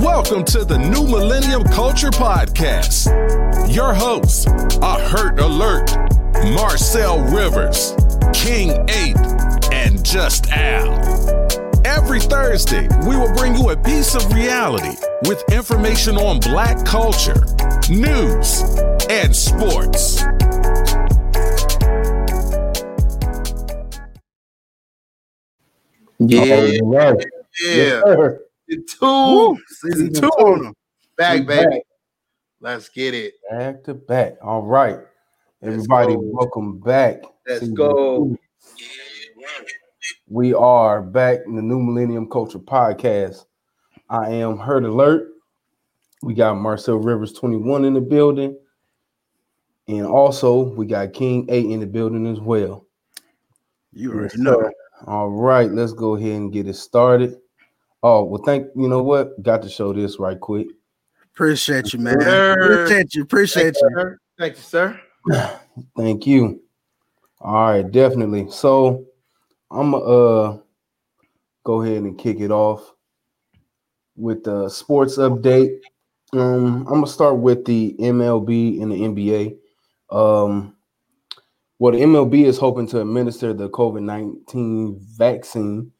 Welcome to the Nu Millennial Culture Podcast. Your hosts are Hurt Alert, Marcel Rivers, King 8, and Just Al. Every Thursday, we will bring you a piece of reality with information on black culture, news, and sports. Yeah, oh, All right. yeah. Yes, sir. Season two, season Season two two. on them. Back, We baby. back. Let's get it. Back to back. All right. Everybody, go. welcome back. Let's go. two. We are back in the Nu Millennial Culture Podcast. I am Hurt Alert. We got Marcel Rivers 21 in the building. And also, we got King 8 in the building as well. You Yes, sir. All right, let's go ahead and get it started. Oh, well, thank you know what? Got to show this right quick. Appreciate you, man. Sir. Appreciate you. Appreciate you. Sir. Thank you, sir. Thank you. All right, definitely. So I'm gonna uh go ahead and kick it off with the sports update. Um, I'm gonna start with the MLB and the NBA. Um, well, the MLB is hoping to administer the COVID 19 vaccine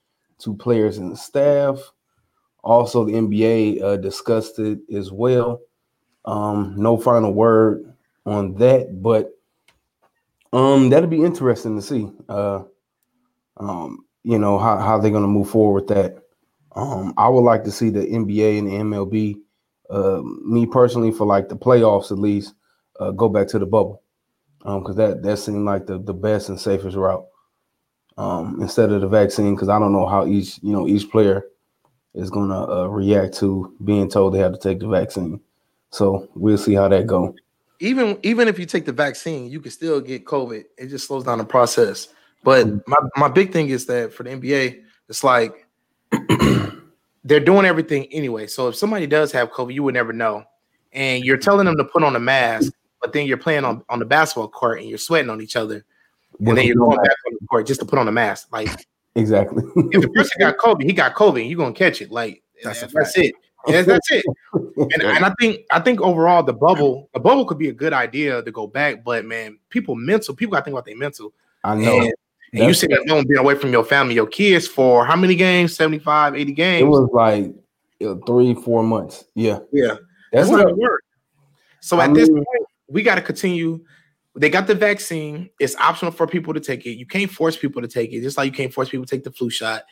to players and staff. Also, the NBA uh, discussed it as well. Um, no final word on that, but um, that'll be interesting to see. Uh, um, you know how how they're gonna move forward with that. Um, I would like to see the NBA and the MLB, uh, me personally, for like the playoffs at least, uh, go back to the bubble, um, because that that seemed like the the best and safest route. Um, instead of the vaccine, because I don't know how each you know each player is gonna uh, react to being told they have to take the vaccine. So we'll see how that go. Even even if you take the vaccine, you can still get COVID. It just slows down the process. But my, my big thing is that for the NBA, it's like they're doing everything anyway. So if somebody does have COVID, you would never know. And you're telling them to put on a mask, but then you're playing on, on the basketball court and you're sweating on each other. And then you're going back on the court just to put on a mask. Like Exactly. if the person got COVID, he got COVID. You're gonna catch it. Like That's that's, that's it. That's, that's it. And, and I think I think overall the bubble the bubble could be a good idea to go back, but man, people mental people got to think about their mental. I know. And, and you said that home being away from your family, your kids for how many games? 75, 80 games. It was like uh, three, four months. Yeah, yeah, that's that's not not. gonna work. So I at this point, we got to continue. They got the vaccine. It's optional for people to take it. You can't force people to take it, just like you can't force people to take the flu shot.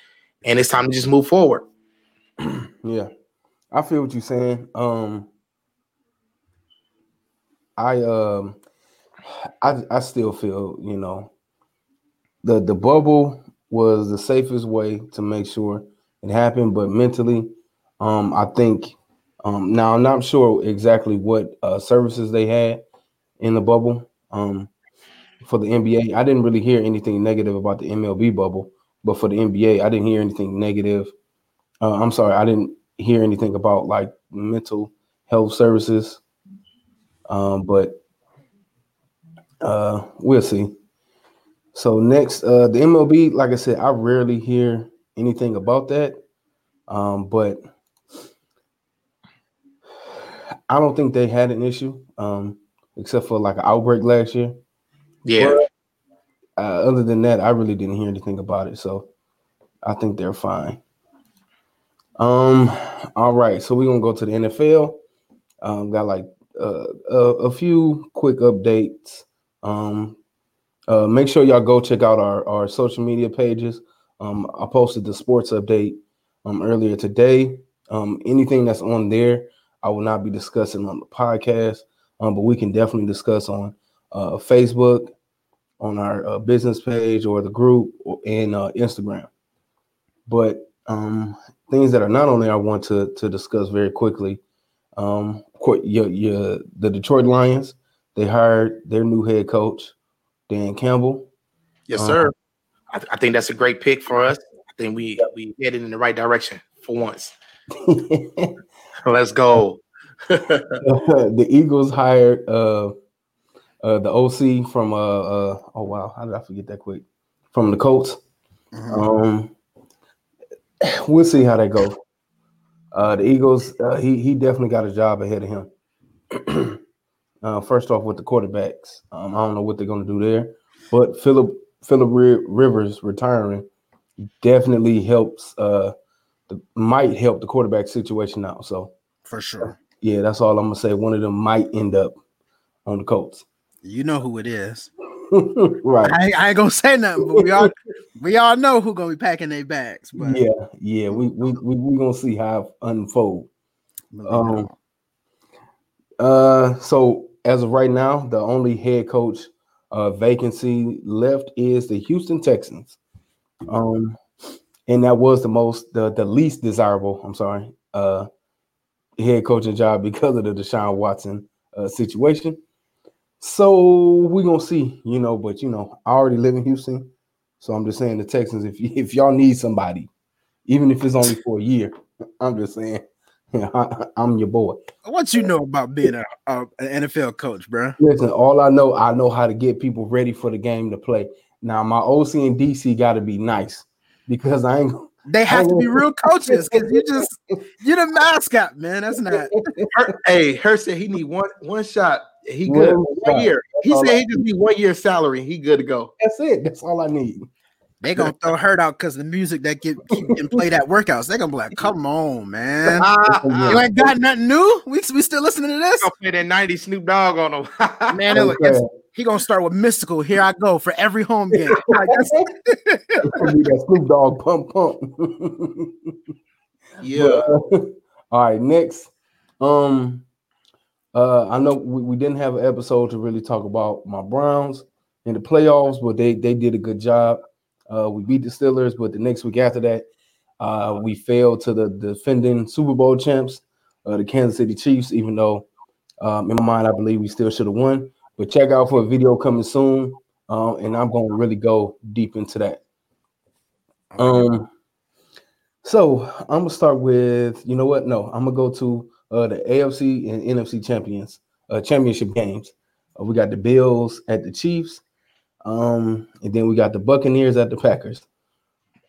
And it's time to just move forward. Yeah, I feel what you're saying. Um, I um, I I still feel you know, the the bubble was the safest way to make sure it happened, but mentally, um, I think. Um, now I'm not sure exactly what uh, services they had in the bubble. Um, for the NBA, I didn't really hear anything negative about the MLB bubble, but for the NBA, I didn't hear anything negative. Uh, I'm sorry, I didn't hear anything about like mental health services. Um, but uh, we'll see. So next, uh, the MLB, like I said, I rarely hear anything about that. Um, but I don't think they had an issue, um, except for like an outbreak last year. Yeah. Uh, other than that, I really didn't hear anything about it. So I think they're fine. Um, all right. So we're gonna go to the NFL. Um, got like uh, a, a few quick updates. Um, uh, make sure y'all go check out our, our social media pages. Um, I posted the sports update um, earlier today. Um, anything that's on there, I will not be discussing on the podcast, um, but we can definitely discuss on uh, Facebook, on our uh, business page or the group or, and uh, Instagram. But um, things that are not on there, I want to to discuss very quickly. Um, of course, your, your, the Detroit Lions, they hired their new head coach, Dan Campbell. Yes, Uh, sir. I, th- I think that's a great pick for us. I think we we headed in the right direction for once. Let's go. the Eagles hired uh, uh, the OC from uh, uh, oh wow, how did I forget that quick? From the Colts. Mhm. Um, we'll see how that goes. Uh, the Eagles, uh, he he definitely got a job ahead of him. uh, first off, with the quarterbacks, um, I don't know what they're going to do there, but Philip Philip Rivers retiring definitely helps. Uh, the, might help the quarterback situation out. So for sure, yeah, that's all I'm gonna say. One of them might end up on the Colts. You know who it is. right. I, I, ain't gonna say nothing, but we all we all know who gonna be packing their bags. But yeah, yeah, we we we we gonna see how it unfold. Um, uh, so as of right now, the only head coach uh vacancy left is the Houston Texans. Um, and that was the most the the least desirable. I'm sorry, uh, head coaching job because of the Deshaun Watson uh, situation. So we're gonna see, you know, but you know, I already live in Houston, so I'm just saying the Texans, if y- if y'all need somebody, even if it's only for a year, I'm just saying, I, am your boy. What you know about being a, a, an NFL coach, bro? Listen, all I know, I know how to get people ready for the game to play. Now my OC and DC got to be nice because I ain't they have to be real coaches because you just you're the mascot, man. That's not. hey, her said he need one one shot. He good one, one year. He said he just need one year salary. He good to go. That's it. That's all I need. They gonna throw hurt out because the music that get keep getting played at workouts. They gonna be like, "Come on, man, you ain't got nothing new. We we still listening to this." I'll play that '90s Snoop Dogg on them. man, okay. he gonna start with Mystikal. Here I go for every home game. Like, that Snoop Dogg pump pump. yeah. But, uh, all right, next. Um, uh, I know we, we didn't have an episode to really talk about my Browns in the playoffs, but they they did a good job. Uh, we beat the Steelers, but the next week after that, uh, we failed to the defending Super Bowl champs, uh, the Kansas City Chiefs. Even though, um, in my mind, I believe we still should have won. But check out for a video coming soon, uh, and I'm going to really go deep into that. Um, so I'm gonna start with you know what? No, I'm gonna go to uh, the AFC and NFC champions uh, championship games. Uh, we got the Bills at the Chiefs, um, and then we got the Buccaneers at the Packers.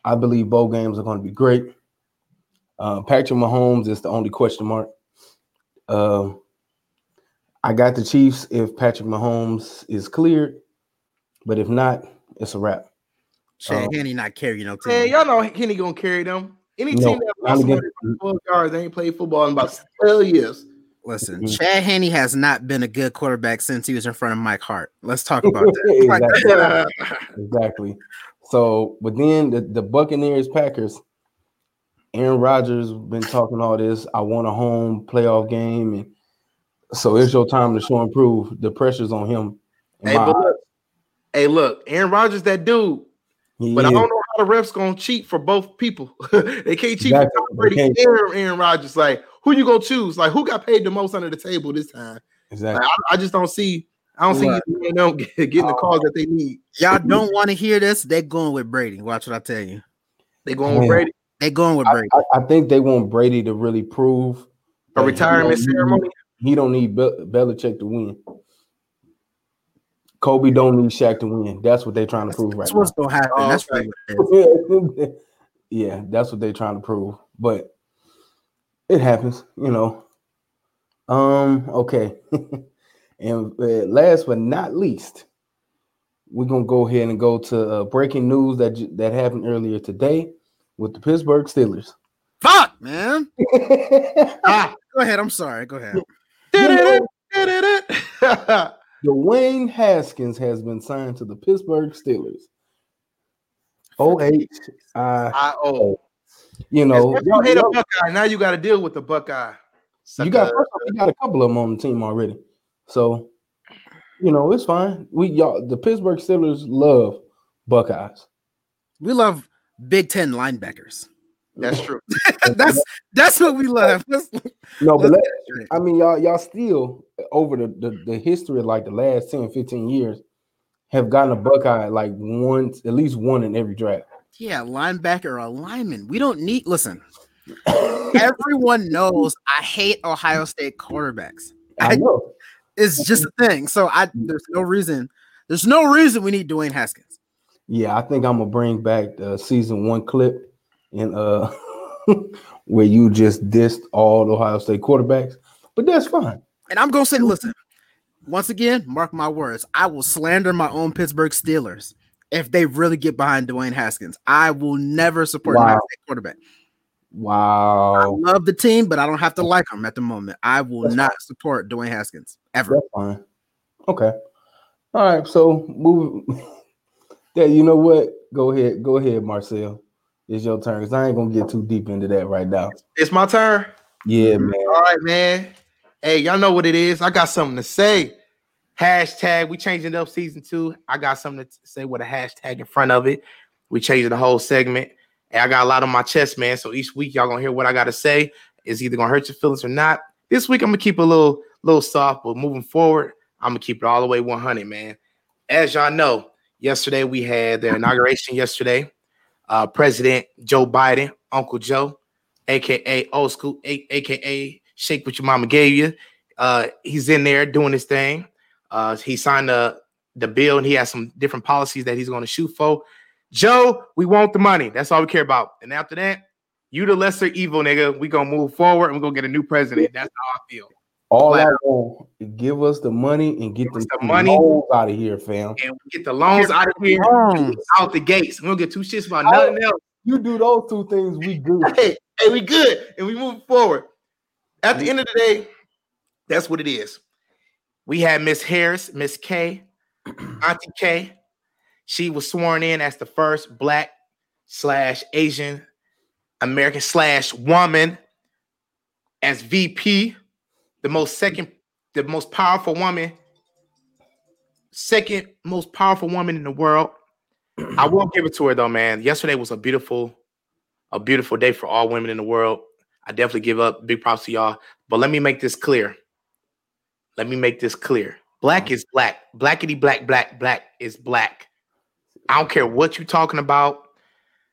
I believe both games are going to be great. Uh, Patrick Mahomes is the only question mark. Uh, I got the Chiefs if Patrick Mahomes is cleared, but if not, it's a wrap. Chad um, Henne not carrying no team. Hey, y'all know Henne gonna carry them. Any team no, that lost 12 yards, they ain't played football in about 12 years. Listen, mm-hmm. Chad Henne has not been a good quarterback since he was in front of Mike Hart. Let's talk about that. exactly. exactly. So, but then the, the Buccaneers Packers, Aaron Rodgers been talking all this. I want a home playoff game, and so it's your time to show and prove. The pressure's on him. Hey, but look, hey, look, Aaron Rodgers, that dude. He but is. I don't know how the refs gonna cheat for both people. they can't cheat exactly. for Tom Brady and Aaron Rodgers. Like, who you gonna choose? Like, who got paid the most under the table this time? Exactly. Like, I, I, just don't see. I don't right. see them getting the calls that they need. Y'all don't want to hear this. They're going with Brady. Watch what I tell you. They going with Brady. They going with Brady. I, I, think they want Brady to really prove a retirement ceremony. He don't need Be- Belichick to win. Kobe don't need Shaq to win. That's what they're trying to prove right that's what's gonna happen. Oh, that's okay. what yeah, that's what they're trying to prove. But it happens, you know. Um, okay. and uh, last but not least, we're gonna go ahead and go to uh, breaking news that that happened earlier today with the Pittsburgh Steelers. Fuck, man. ah, go ahead. I'm sorry. Go ahead. Dwayne Haskins has been signed to the Pittsburgh Steelers. O H I O. You know, you hate a Buckeye. Now you got to deal with the Buckeye. You got you got a couple of them on the team already, so you know it's fine. We y'all the Pittsburgh Steelers love Buckeyes. We love Big Ten linebackers. That's true. that's that's what we love. no, but let, I mean y'all y'all still over the, the, the history of like the last 10, 15 years have gotten a Buckeye like once, at least one in every draft. Yeah, linebacker or a lineman. We don't need listen. Everyone knows I hate Ohio State quarterbacks. I know. It's just a thing. So I there's no reason, there's no reason we need Dwayne Haskins. Yeah, I think I'm gonna bring back the season one clip and uh where you just dissed all the Ohio State quarterbacks, but that's fine. And I'm gonna say, listen, once again, mark my words, I will slander my own Pittsburgh Steelers if they really get behind Dwayne Haskins. I will never support wow. a quarterback. Wow. I love the team, but I don't have to like them at the moment. I will That's not fine. support Dwayne Haskins ever. That's fine. Okay. All right. So move. yeah, you know what? Go ahead. Go ahead, Marcel. It's your turn because I ain't gonna get too deep into that right now. It's my turn. Yeah, man. All right, man. Hey, y'all know what it is. I got something to say. Hashtag, we changing up season two. I got something to say with a hashtag in front of it. We changing the whole segment. And I got a lot on my chest, man. So each week y'all gonna hear what I gotta say. Is either gonna hurt your feelings or not. This week I'm gonna keep a little, little soft, but moving forward, I'm gonna keep it all the way 100, man. As y'all know, yesterday we had the inauguration. Yesterday, uh, President Joe Biden, Uncle Joe, aka Old School, a- aka Shake What Your Mama Gave You. Uh, he's in there doing his thing. Uh, he signed the the bill and he has some different policies that he's going to shoot for. Joe, we want the money. That's all we care about. And after that, you the lesser evil, nigga. We gonna move forward and we're gonna get a new president. That's how I feel. All I want give us the money and get the, the money out of here, fam. And get the loans out of here, out the gates. We don't get two shits about nothing else. You do those two things, we good. hey, hey, we good, and we move forward. At the end of the day, that's what it is. We had Miss Harris, Miss K, Auntie K, she was sworn in as the first black slash Asian American slash woman as VP, the most second, the most powerful woman, second most powerful woman in the world. I will give it to her though, man. Yesterday was a beautiful, a beautiful day for all women in the world. I definitely give up big props to y'all. But let me make this clear. Let me make this clear. Black uh-huh. is black. Blackity black, black, black is black. I don't care what you're talking about.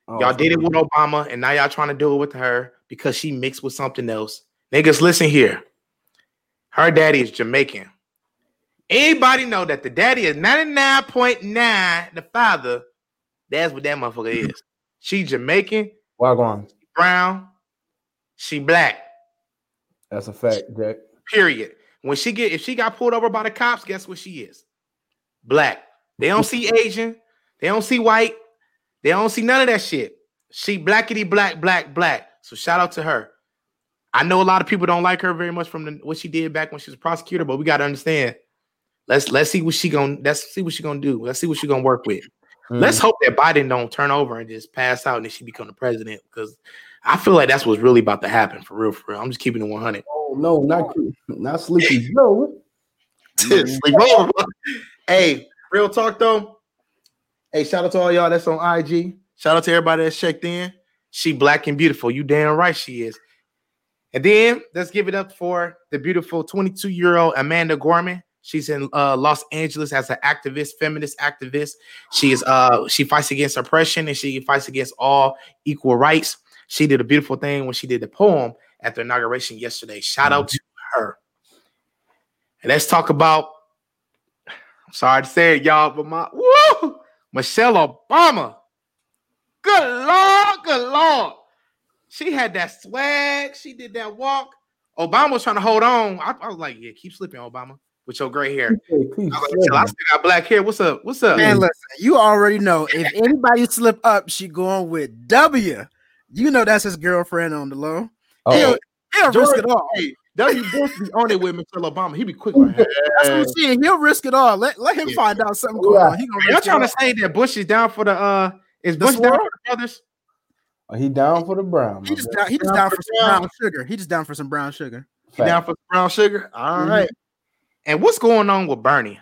Oh, y'all did it with Obama, and now y'all trying to do it with her because she mixed with something else. Niggas, listen here. Her daddy is Jamaican. Anybody know that the daddy is 99.9, the father, that's what that motherfucker mm-hmm. is. She Jamaican. Wagwan. Brown. She black. That's a fact, Jack. Period. When she get if she got pulled over by the cops, guess what she is? Black. They don't see Asian. They don't see white. They don't see none of that shit. She blackity black, black, black. So shout out to her. I know a lot of people don't like her very much from the, what she did back when she was a prosecutor, but we got to understand. Let's let's see what she gonna let's see what she gonna do. Let's see what she gonna work with. Mm. Let's hope that Biden don't turn over and just pass out and then she become the president because I feel like that's what's really about to happen for real. For real, I'm just keeping it 100. Oh no, not not sleepy Joe. Sleep over. hey, real talk though. Hey, shout out to all y'all that's on IG. Shout out to everybody that's checked in. She black and beautiful. You damn right she is. And then let's give it up for the beautiful 22 year old Amanda Gorman. She's in uh, Los Angeles as an activist, feminist activist. She is uh, she fights against oppression and she fights against all equal rights. She did a beautiful thing when she did the poem at the inauguration yesterday. Shout mm-hmm. out to her. And let's talk about. I'm sorry to say it, y'all, but my woo, Michelle Obama. Good Lord, good Lord. She had that swag. She did that walk. Obama was trying to hold on. I, I was like, yeah, keep slipping, Obama, with your gray hair. I, like, I still got black hair. What's up? What's up? Man, listen, you already know if anybody slip up, she going with W. You know that's his girlfriend on the low. Oh. He'll, he'll risk it all. Hey, W. Bush be on it with Michelle Obama. He be quick. That's what I'm saying. He'll risk it all. Let, let him yeah. find out something going yeah. on. He gonna Y'all trying to say that Bush is down for the uh is Bush down for the brothers? Oh, he down for the brown. He just down, he just down, down for, some brown sugar. He just down for some brown sugar. He down for brown sugar. All mm-hmm. right. And what's going on with Bernie?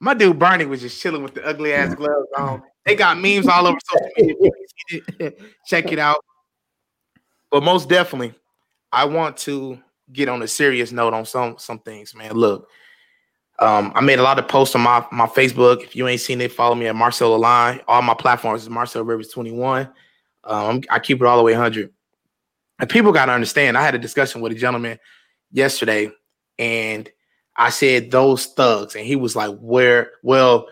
My dude Bernie was just chilling with the ugly ass gloves on. They got memes all over social media. Check it out. But most definitely, I want to get on a serious note on some some things, man. Look, um, I made a lot of posts on my my Facebook. If you ain't seen it, follow me at Marcel Align. All my platforms is Marcel Rivers 21. Um, I keep it all the way 100. And people got to understand. I had a discussion with a gentleman yesterday, and I said those thugs, and he was like, "Where? Well,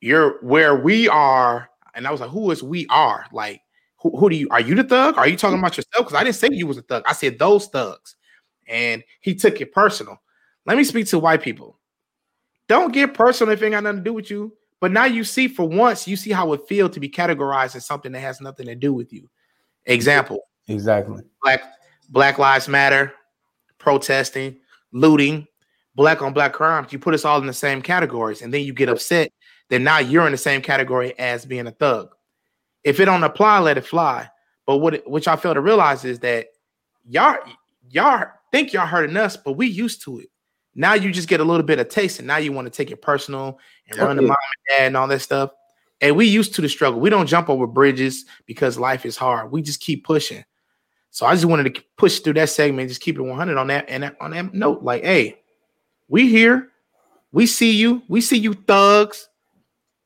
you're where we are." And I was like, "Who is we are? Like, who, who do you are you the thug? Are you talking mm-hmm. about yourself? Because I didn't say you was a thug. I said those thugs. And he took it personal. Let me speak to white people. Don't get personal if it ain't got nothing to do with you. But now you see, for once, you see how it feel to be categorized as something that has nothing to do with you. Example: Exactly. Black Black Lives Matter, protesting, looting, black on black crimes. You put us all in the same categories, and then you get upset that now you're in the same category as being a thug. If it don't apply, let it fly. But what what y'all fail to realize is that y'all y'all think y'all hurting us, but we used to it. Now you just get a little bit of taste, and now you want to take it personal and run to mom and dad and all that stuff. And we used to the struggle. We don't jump over bridges because life is hard. We just keep pushing. So I just wanted to push through that segment, just keep it 100 on that and on that note. Like, hey, we here, we see you, we see you thugs.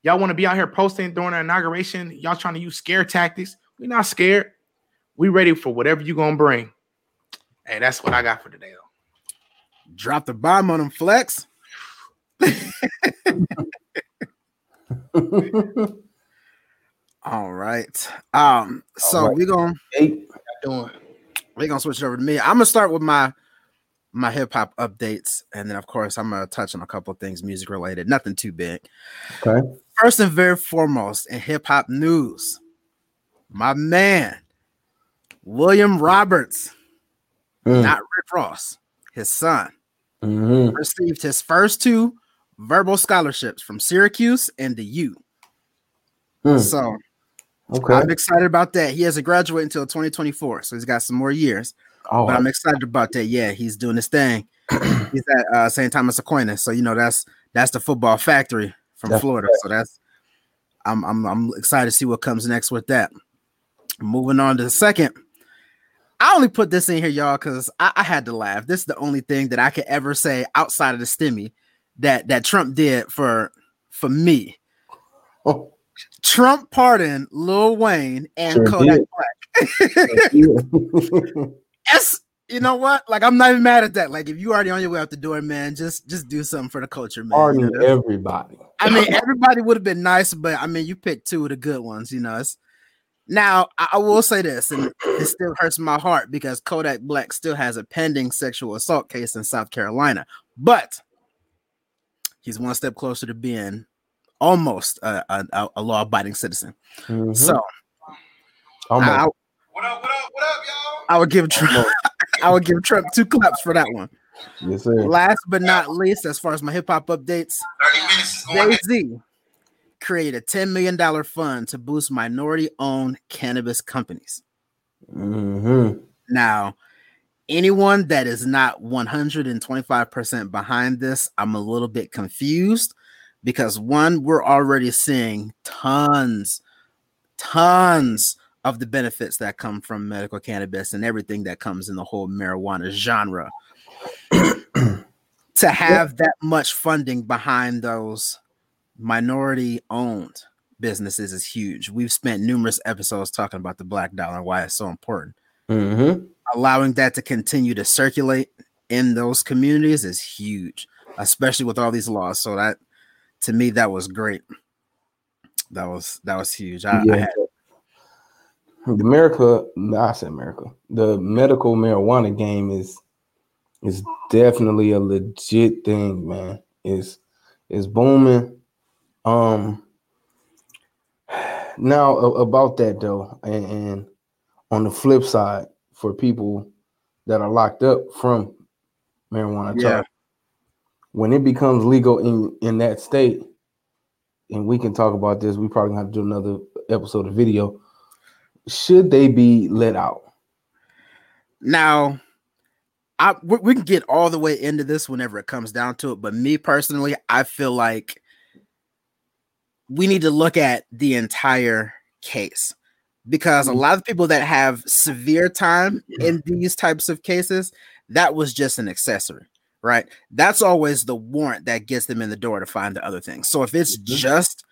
Y'all want to be out here posting during our inauguration? Y'all trying to use scare tactics? we not scared. We ready for whatever you gonna bring. Hey, that's what I got for today, though. Drop the bomb on them, Flex. All right. Um, so All right. we're gonna Eight. Doing we're gonna switch it over to me. I'm gonna start with my my hip hop updates, and then of course I'm gonna touch on a couple of things music related, nothing too big. Okay. First and very foremost in hip hop news, my man William Roberts, Mm. not Rick Ross, his son, Mhm. received his first two verbal scholarships from Syracuse and the U. Mm. So Okay. I'm excited about that. He hasn't graduate until 2024, so he's got some more years. Oh, but I'm excited about that. Yeah, he's doing his thing. he's at uh, St. Thomas Aquinas, so you know that's that's the football factory from That's Florida. So that's I'm I'm I'm excited to see what comes next with that. Moving on to the second. I only put this in here, y'all, because I, I had to laugh. This is the only thing that I could ever say outside of the stimmy that that Trump did for for me. Oh, Trump pardoned Lil Wayne and Sure Kodak. Black. yeah. Yes, you know what? Like I'm not even mad at that. Like if you already on your way out the door, man, just just do something for the culture, man. You Pardon know, everybody. I mean, everybody would have been nice, but I mean, you picked two of the good ones. You know, it's now I, I will say this, and it still hurts my heart because Kodak Black still has a pending sexual assault case in South Carolina, but he's one step closer to being almost a, a, a law-abiding citizen. Mhm. So Almost. I, What up? What up? What up, y'all? I would give Trump, I would give Trump two claps for that one. yes, sir. Last but not least, as far as my hip hop updates, 30 minutes Jay Z created a $10 million fund to boost minority owned cannabis companies. hmm Now, anyone that is not 125% behind this, I'm a little bit confused because one, we're already seeing tons, tons of the benefits that come from medical cannabis and everything that comes in the whole marijuana genre. to have that much funding behind those minority owned businesses is huge. We've spent numerous episodes talking about the black dollar and why it's so important hmm allowing that to continue to circulate in those communities is huge, especially with all these laws. So that to me, that was great. That was that was huge. I, I had, America, no, I said America. The medical marijuana game is is definitely a legit thing, man. It's it's booming. Um now about that though, and, and on the flip side, for people that are locked up from marijuana, Yeah. when it becomes legal in in that state, and we can talk about this, we probably have to do another episode of video. Should they be let out? now I we, we can get all the way into this whenever it comes down to it, but me personally, I feel like we need to look at the entire case because a lot of people that have severe time in these types of cases, that was just an accessory, right? That's always the warrant that gets them in the door to find the other things. So if it's Mhm. just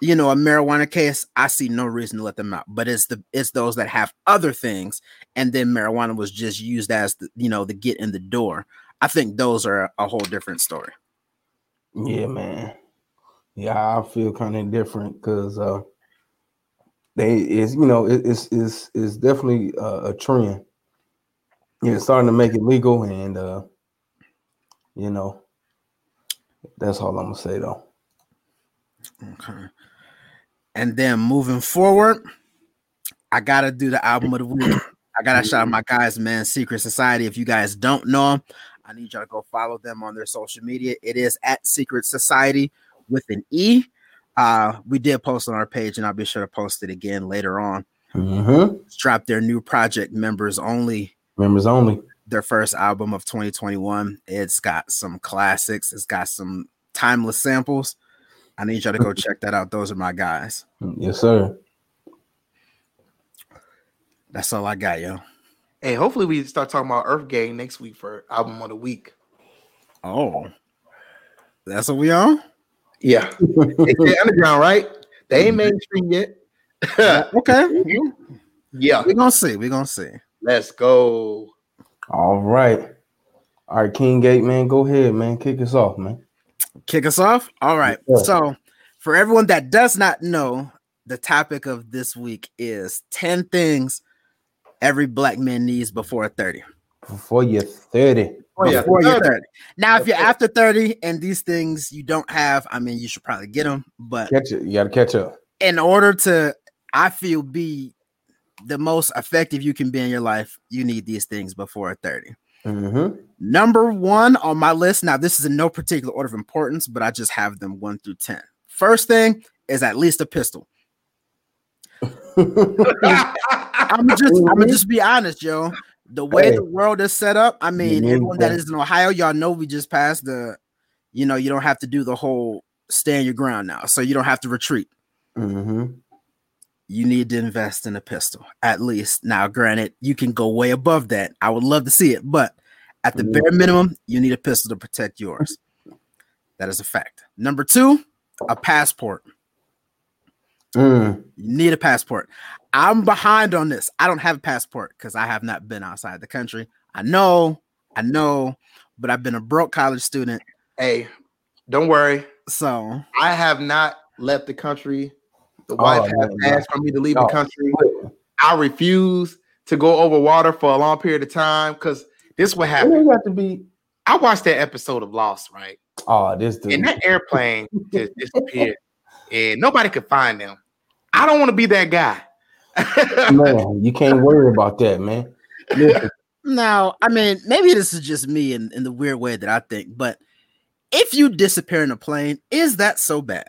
you know a marijuana case, I see no reason to let them out. But it's the it's those that have other things, and then marijuana was just used as the you know the get in the door. I think those are a whole different story. Yeah, man. Yeah, I feel kind of different because uh they is you know it, it's it's it's definitely a, a trend. Yeah, starting to make it legal, and uh, you know, that's all I'm gonna say though. Okay. And then moving forward, I gotta do the album of the week. I gotta shout out my guys, man. Secret Society. If you guys don't know them, I need y'all to go follow them on their social media. It is at Secret Society with an E. Uh, we did post on our page, and I'll be sure to post it again later on. Mm-hmm. Drop their new project, members only. Members only. Their first album of 2021. It's got some classics. It's got some timeless samples. I need y'all to go check that out. Those are my guys. Yes, sir. That's all I got, yo. Hey, hopefully we start talking about Earth Gang next week for album of the week. Oh, that's what we on. Yeah, it's underground, right? They ain't mainstream yet. okay, yeah, we're gonna see. We're gonna see. Let's go. All right. All right, King 8, man. Go ahead, man. Kick us off, man. Kick us off. All right. Yes, sir. So, for everyone that does not know, the topic of this week is 10 things every black man needs before 30. Before you're 30. Oh, yeah. Before you're 30. 30. Now, if you're after 30 and these things you don't have, I mean, you should probably get them. But Catch it. You gotta catch up. in order to, I feel, be the most effective you can be in your life, you need these things before 30. Mm-hmm. Number one on my list. Now, this is in no particular order of importance, but I just have them one through 10. First thing is at least a pistol. I'm just, I'm gonna just be honest, Joe. The way Hey. the world is set up, I mean, need everyone that that. is in Ohio, y'all know we just passed the, you know, you don't have to do the whole stand your ground now, so you don't have to retreat. mm-hmm. You need to invest in a pistol, at least. Now, granted, you can go way above that. I would love to see it, but at the bare minimum, you need a pistol to protect yours. That is a fact. Number two, a passport. Mm. You need a passport. I'm behind on this. I don't have a passport because I have not been outside the country. I know, I know, but I've been a broke college student. Hey, don't worry. So I have not left the country. The Oh, wife no, has no. asked for me to leave No. the country. I refuse to go over water for a long period of time because this what It happened. ain't got to be. I watched that episode of Lost, right? Oh, this dude. And that airplane just disappeared, and nobody could find them. I don't want to be that guy. man, you can't worry about that, man. Listen, now, I mean, maybe this is just me in, in the weird way that I think, but if you disappear in a plane, is that so bad?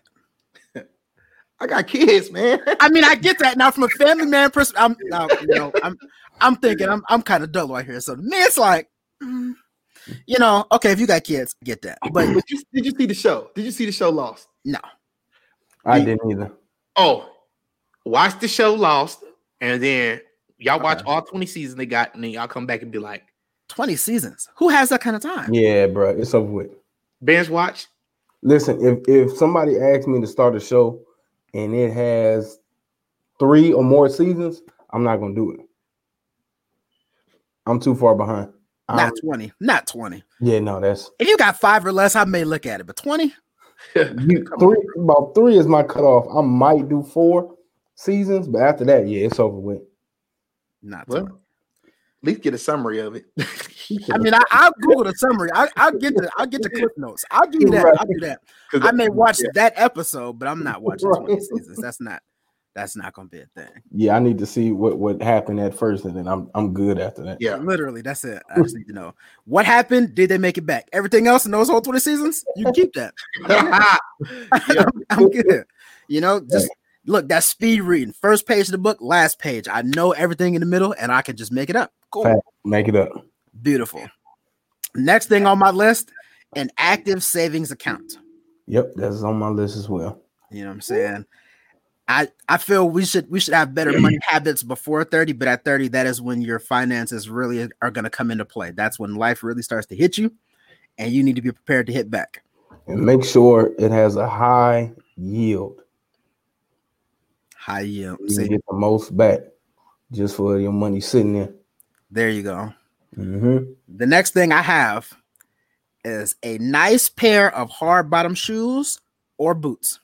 I got kids, man. I mean, I get that now from a family man perspective. I'm, now, you know, I'm, I'm thinking I'm, I'm kind of dull right here. So to me, it's like, mm, you know, okay, if you got kids, get that, but But you, did you see the show? Did you see the show Lost? no, I The- didn't either. Oh, watch the show Lost, and then y'all watch Okay. all 20 seasons they got, and then y'all come back and be like, 20 seasons. Who has that kind of time? Yeah, bro, it's over with. binge watch. Listen, if if somebody asked me to start a show and it has three or more seasons, I'm not gonna do it. I'm too far behind. Not I'm- 20. Not 20. yeah, no, that's If you got five or less, I may look at it, but 20? you, three. About three is my cutoff. I might do four seasons, but after that, yeah, it's over with. Not Well, 20. At least get a summary of it. I mean, I, I'll Google the summary. I, I'll get the I'll get the clip notes. I'll do that. I'll do that. 'Cause I may watch yeah. that episode, but I'm not watching 20 seasons. That's not that's not gonna be a thing. Yeah, I need to see what what happened at first, and then I'm I'm good after that. Yeah. Literally, that's it. I just need to know what happened. Did they make it back? Everything else in those whole 20 seasons, you keep that. Yeah. I'm good. You know, just look, that's speed reading. First page of the book, last page. I know everything in the middle, and I can just make it up. Cool. Make it up. Beautiful. Next thing on my list, an active savings account. Yep, that's on my list as well. You know what I'm saying? I I feel we should we should have better money habits before 30, but at 30, that is when your finances really are going to come into play. That's when life really starts to hit you, and you need to be prepared to hit back. And make sure it has a high yield. High yield. You See, get the most back just for your money sitting there. there you go. Mm-hmm. The next thing I have is a nice pair of hard bottom shoes or boots.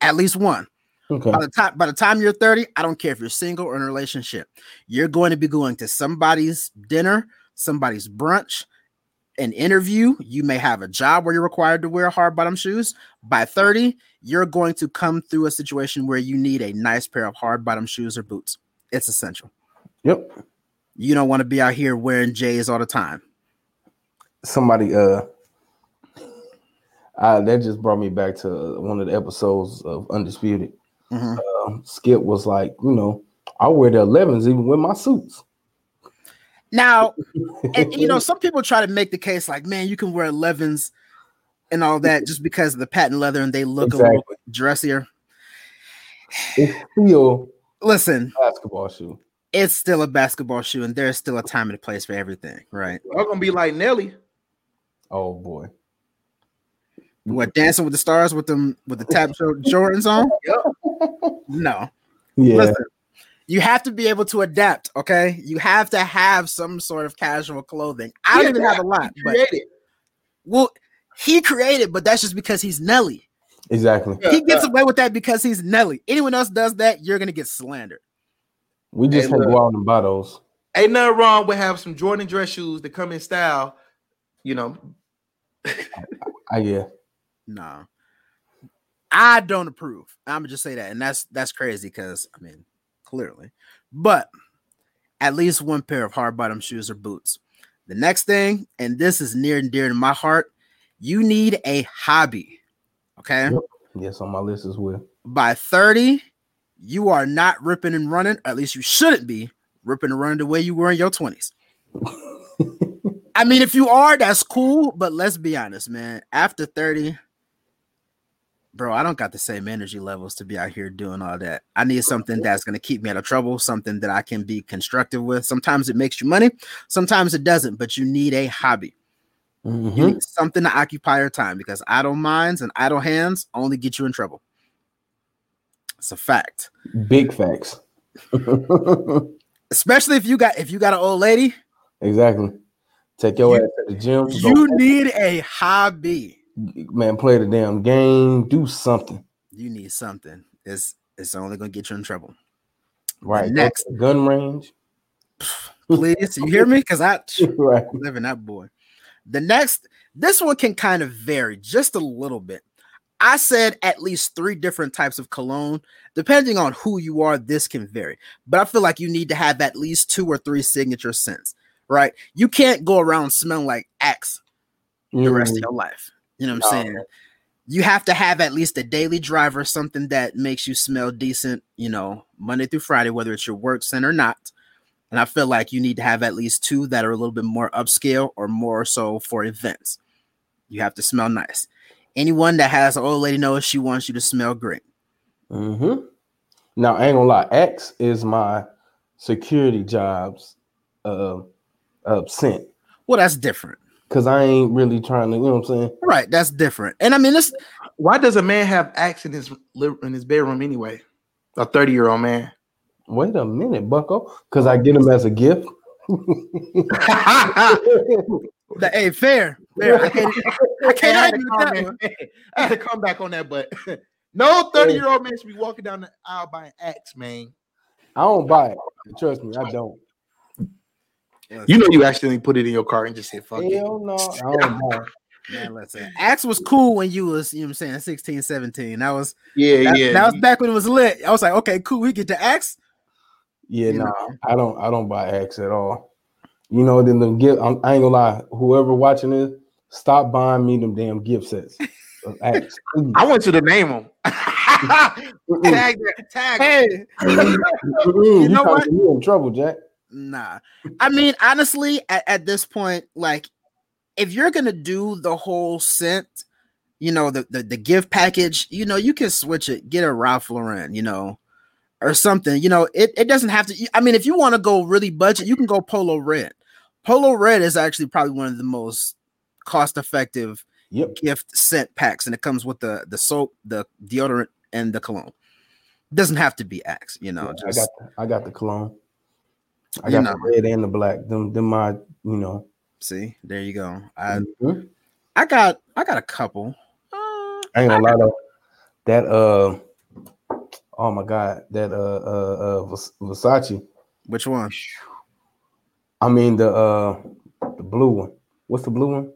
At least one. Okay. By the time by the time you're 30, I don't care if you're single or in a relationship, you're going to be going to somebody's dinner, somebody's brunch, an interview. You may have a job where you're required to wear hard bottom shoes. By 30, you're going to come through a situation where you need a nice pair of hard bottom shoes or boots. It's essential. Yep. You don't want to be out here wearing J's all the time. Somebody uh uh, that just brought me back to one of the episodes of Undisputed. Mhm. Um, Skip was like, you know, I wear the 11s even with my suits. Now, and you know, some people try to make the case like, man, you can wear 11s and all that just because of the patent leather and they look a little Exactly. dressier. It's still Listen, a basketball shoe. it's still a basketball shoe, and there's still a time and a place for everything, right? I'm gonna be like Nelly. Oh boy. What dancing with the stars with them with the tap show Jordans on? Yep. No. Yeah. Listen, you have to be able to adapt, okay? You have to have some sort of casual clothing. I don't Yeah, even have a lot, but well, he created, but that's just because he's Nelly. Exactly. Yeah, he gets away with that because he's Nelly. Anyone else does that, you're gonna get slandered. We just Hey, can't look. go out and buy those. Ain't nothing wrong with having some Jordan dress shoes that come in style. You know, I yeah. No. I don't approve. I'm gonna just say that, and that's that's crazy because I mean, clearly, but at least one pair of hard bottom shoes or boots. The next thing, and this is near and dear to my heart, you need a hobby. Okay. Yes, on my list as well. by 30, you are not ripping and running, at least you shouldn't be ripping and running the way you were in your 20s. I mean, if you are, that's cool, but let's be honest, man. After 30, bro, I don't got the same energy levels to be out here doing all that. I need something that's going to keep me out of trouble, something that I can be constructive with. Sometimes it makes you money, sometimes it doesn't, but you need a hobby. You Mhm. need something to occupy your time because idle minds and idle hands only get you in trouble. It's a fact. Big facts. Especially if you got if you got an old lady, exactly. Take your You- ass to the gym. you need a hobby. Man, play the damn game. Do something. You need something. It's it's only gonna get you in trouble. Right. Go next. gun range. Please, you hear me? Because I right. live in that boy. The next, this one can kind of vary just a little bit. I said at least three different types of cologne. Depending on who you are, this can vary. But I feel like you need to have at least two or three signature scents, right? You can't go around smelling like Axe the rest of Mm, your life. You know what I'm saying? You have to have at least a daily driver, something that makes you smell decent, you know, Monday through Friday, whether it's your work scent or not. And I feel like you need to have at least two that are a little bit more upscale or more so for events. You have to smell nice. Anyone that has an old lady knows she wants you to smell great. Mm-hmm. Now I ain't gonna lie, Axe is my security jobs uh, uh scent. Well, that's different. Cause I ain't really trying to, you know what I'm saying? Right. That's different. And I mean, this why does a man have axe in his in his bedroom anyway? A 30 year old man. Wait a minute, Bucko. Cause I get them as a gift. the hey, fair. Fair. I can't, I I can't had, argue with that one. I had to come back on that, but no 30 year old man should be walking down the aisle buying an axe, man. I don't buy it. Trust me, I don't. You know you actually put it in your car and just said fuck it. Hell no, I don't it. Man, listen. Axe was cool when you was, you know what I'm saying, 16, 17. That was Yeah, that, yeah. that was back when it was lit. I was like, okay, cool. We get to Axe. Yeah, no, know. I don't. I don't buy Axe at all. You know, then the gift. I'm, I ain't gonna lie. Whoever watching this, stop buying me them damn gift sets. of Axe. I want you to name them. Tag that, tag. Hey, Mm-mm. You know what? me in trouble, Jack? Nah. I mean, honestly, at, at this point, like, if you're gonna do the whole scent, you know, the, the the gift package, you know, you can switch it, get a Ralph Lauren, you know, or something. You know, it, it doesn't have to. I mean, if you want to go really budget, you can go Polo Red. Polo Red is actually probably one of the most cost effective Yep. gift scent packs, and it comes with the the soap, the deodorant, and the cologne. Doesn't have to be Axe, you know. I Just got. The, I got the cologne. I You got know. the red and the black. Them. Them. My. You know. see, there you go. I Mhm. I got I got a couple. Uh, I ain't gonna lie though. That uh. Oh my god, that uh uh, uh Versace. Which one? I mean the uh the blue one. What's the blue one?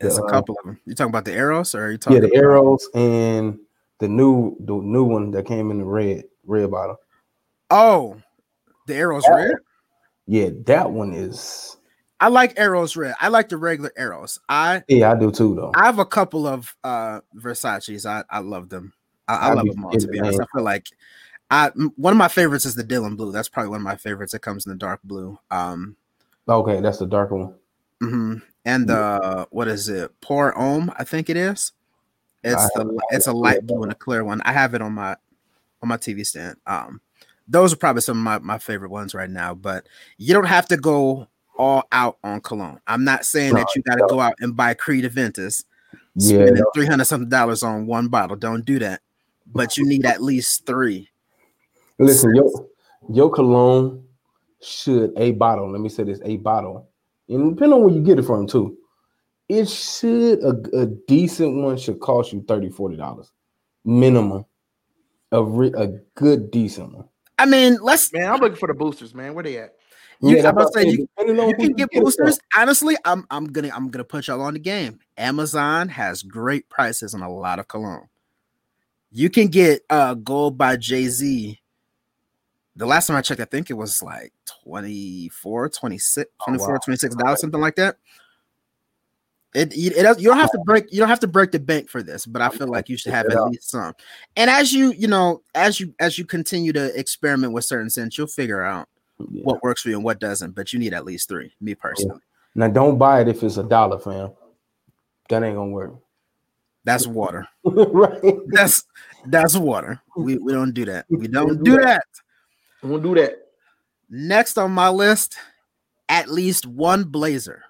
It's The, a uh, couple of them. You talking about the Eros, or are you Yeah, talking? the Eros and the new the new one that came in the red red bottle. Oh, the Eros Oh. red. Yeah, that one is. I like Eros red. I like the regular Eros. I Yeah, I do too though. I have a couple of uh Versace's. I I love them. I, I love them all. To be honest, I feel like I one of my favorites is the Dylan blue. That's probably one of my favorites. It comes in the dark blue. Um, Okay, that's the darker one. Mm-hmm. and the what is it? Pour Homme, I think it is. It's I the it's a light blue and a clear one. I have it on my on my TV stand. Um, those are probably some of my, my favorite ones right now. But you don't have to go all out on cologne. I'm not saying that you got to no. go out and buy Creed Aventus, Yeah, spending no. three hundred something dollars on one bottle. Don't do that. But you need at least three. Listen, your your cologne should a bottle. Let me say this: a bottle, and depending on where you get it from too. It should a, a decent one should cost you 30 dollars minimum. A re, a good decent one. I mean, let's. Man, I'm looking for the boosters, man. Where they at? You, Yeah, I'm about to say you, saying, depending on you can get boosters. Honestly, I'm I'm gonna I'm gonna put y'all on the game. Amazon has great prices on a lot of cologne. You can get uh gold by Jay-Z. The last time I checked, I think it was like 24, 26, Oh, 24, 26 dollars, something like that. It, it, it you don't have to oh. break you don't have to break the bank for this, but I feel like you should have at least some. And as you you know as you as you continue to experiment with certain scents, you'll figure out Yeah. what works for you and what doesn't. But you need at least three. Me personally, Now don't buy it if it's a dollar, fam. That ain't gonna work. that's water. right? That's that's water. We we don't do that. We don't do that. I'm gonna do that. Next on my list, at least one blazer.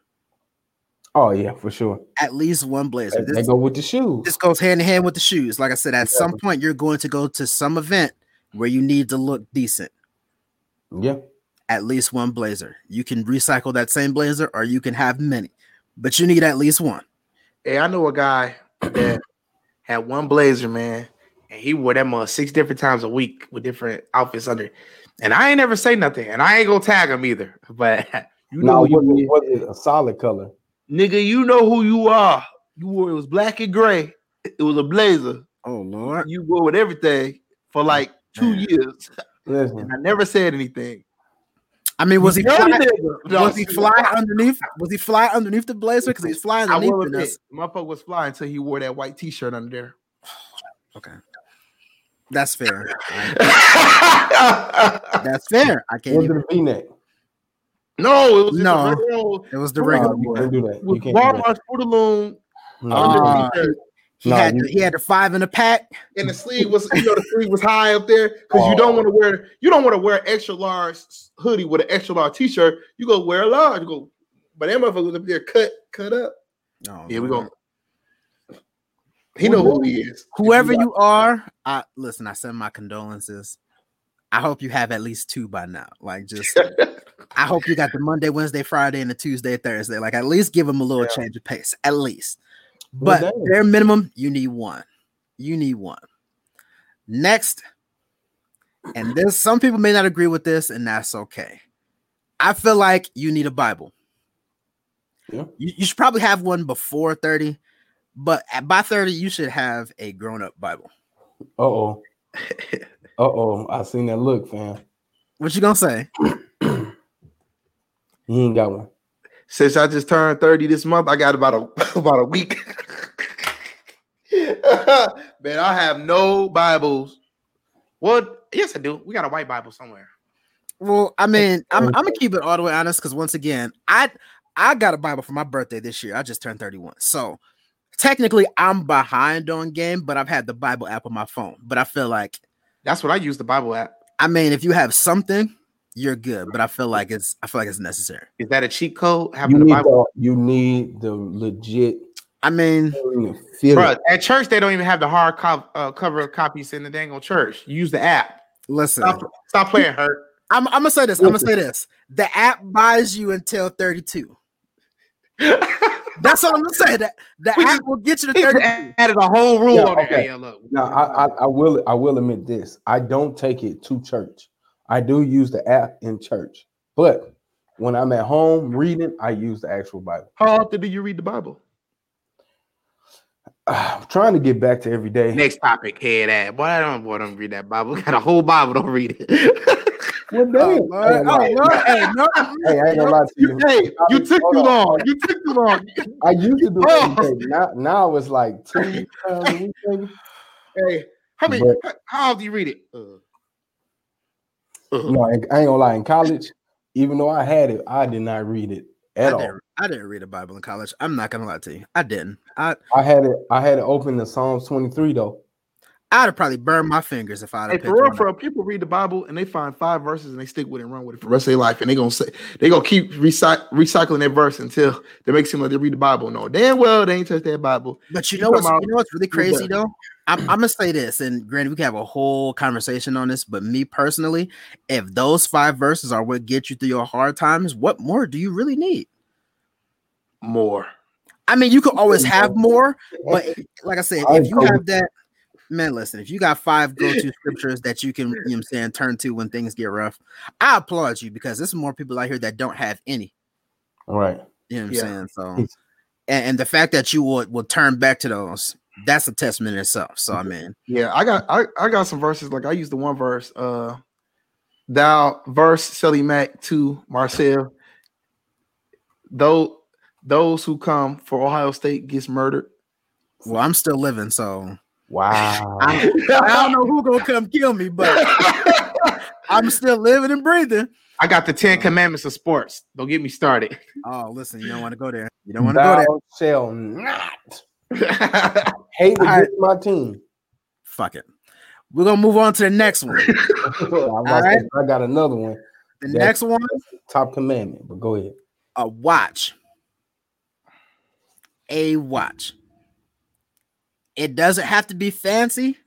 Oh yeah, for sure. At least one blazer. They, go with the shoes. this goes hand in hand with the shoes. Like I said, at some point you're going to go to some event where you need to look decent. Yeah. At least one blazer. You can recycle that same blazer, or you can have many, but you need at least one. Hey, I know a guy that had one blazer, man, and he wore that mug six different times a week with different outfits under. And I ain't never say nothing, and I ain't gonna tag him either. But you know, No, who was you it, was it a solid color? Nigga, you know who you are. You wore it was black and gray. It was a blazer. Oh Lord. You wore with everything for like two Man. years, Listen, and I never said anything. I mean, was he Young fly. No, was he fly underneath? Was he fly underneath the blazer? Because he's flying I underneath. will it. admit, That's, motherfucker was flying until he wore that white t-shirt under there. okay, that's fair. That's fair. I can't. was Even, it a V-neck? It was just No. a regular it was the No, regular. No, you one. can't do that. You can't. Walmart Fruit of the Loom No, Uh, you under can't. the t-shirt, He No, had you- the, he had the five in a pack. and the sleeve was you know the sleeve was high up there because you Oh. don't want to wear you don't want to wear extra large hoodie with an extra large t-shirt. You go wear a large. You go, but that motherfucker was up there cut cut up. Oh, Yeah, we go. He know who he is. Whoever you are, I listen. I send my condolences. I hope you have at least two by now. Like, just I hope you got the Monday, Wednesday, Friday, and the Tuesday, Thursday. Like, at least give them a little Yeah. change of pace, at least. But damn. bare minimum, you need one. You need one. Next, and this some people may not agree with this, and that's okay. I feel like you need a Bible. Yeah. You, you should probably have one before 30, but at, by 30, you should have a grown-up Bible. Uh oh. Uh oh. I seen that look, fam. What you gonna say? He ain't got one. Since I just turned 30 this month, I got about a about a week. Man, I have no Bibles. Well, yes, I do. We got a white Bible somewhere. Well, I mean, I'm, I'm gonna keep it all the way honest because once again, I I got a Bible for my birthday this year. I just turned 31, so technically I'm behind on game, but I've had the Bible app on my phone. But I feel like, That's what I use the Bible app. I mean, if you have something, you're good. But I feel like it's I feel like it's necessary. Is that a cheat code? You Having the need Bible, the, you need the legit I mean, bro. At church, they don't even have the hard co- uh, cover copies in the dang old church. You use the app. listen, Stop, stop playing hurt. I'm, I'm gonna say this. I'm gonna say this. The app buys you until 32. That's all I'm gonna say. That the We app just- will get you to He just 32. added a whole rule Yeah, on there. okay. Yeah, look. Now I, I I will I will admit this. I don't take it to church. I do use the app in church, but when I'm at home reading, I use the actual Bible. How often do you read the Bible? I'm trying to get back to every day. Next topic, head ass. Boy, I don't want to read that Bible. Got a whole Bible. Don't read it. Well, Oh, damn. Lord. Hey, Oh, Lord. Hey, no. hey, I ain't gonna lie to you. hey, you took Hold too long. You took too long. I used to do Oh. every day. Now, now it's like two times a week. Hey, how many? But- how- how often do you read it? Uh, uh, No, I ain't gonna lie. In college, even though I had it, I did not read it I at all. didn't, I didn't read a Bible in college. I'm not gonna lie to you. I didn't. I I had it. I had it open to Psalms 23 though. I'd have probably burned my fingers if I'd have Hey, for real, for real, people read the Bible and they find five verses and they stick with it and run with it for the rest of their life. And they gonna say they gonna keep recy- recycling that verse until they make it seem like they read the Bible. No, damn well they ain't touched that Bible. But you You know what's out- you know what's really crazy though? I'm, I'm gonna say this, and granted, we can have a whole conversation on this. But me personally, if those five verses are what get you through your hard times, what more do you really need? More. I mean, you could always have more, but like I said, if you have that, man, listen, if you got five go-to scriptures that you can, you know what I'm saying, turn to when things get rough, I applaud you because there's more people out here that don't have any. All right. You know what I'm Yeah. saying? So, and, and the fact that you would will turn back to those, that's a testament in itself. So, I mean, Yeah, I got I, I got some verses. Like I used the one verse, uh thou verse Sally Mac to Marcel. Though those who come for Ohio State gets murdered. well, I'm still living, so Wow. I, I don't know who gonna come kill me, but I'm still living and breathing. I got the Ten Commandments of sports. Don't get me started. Oh, listen, you don't want to go there. You don't want to go there. Thou shall not hate All right. against my team. Fuck it. We're gonna move on to the next one. I, was about to right. say, I got another one. The That's- next one, Top commandment, but go ahead. a watch. A watch. It doesn't have to be fancy.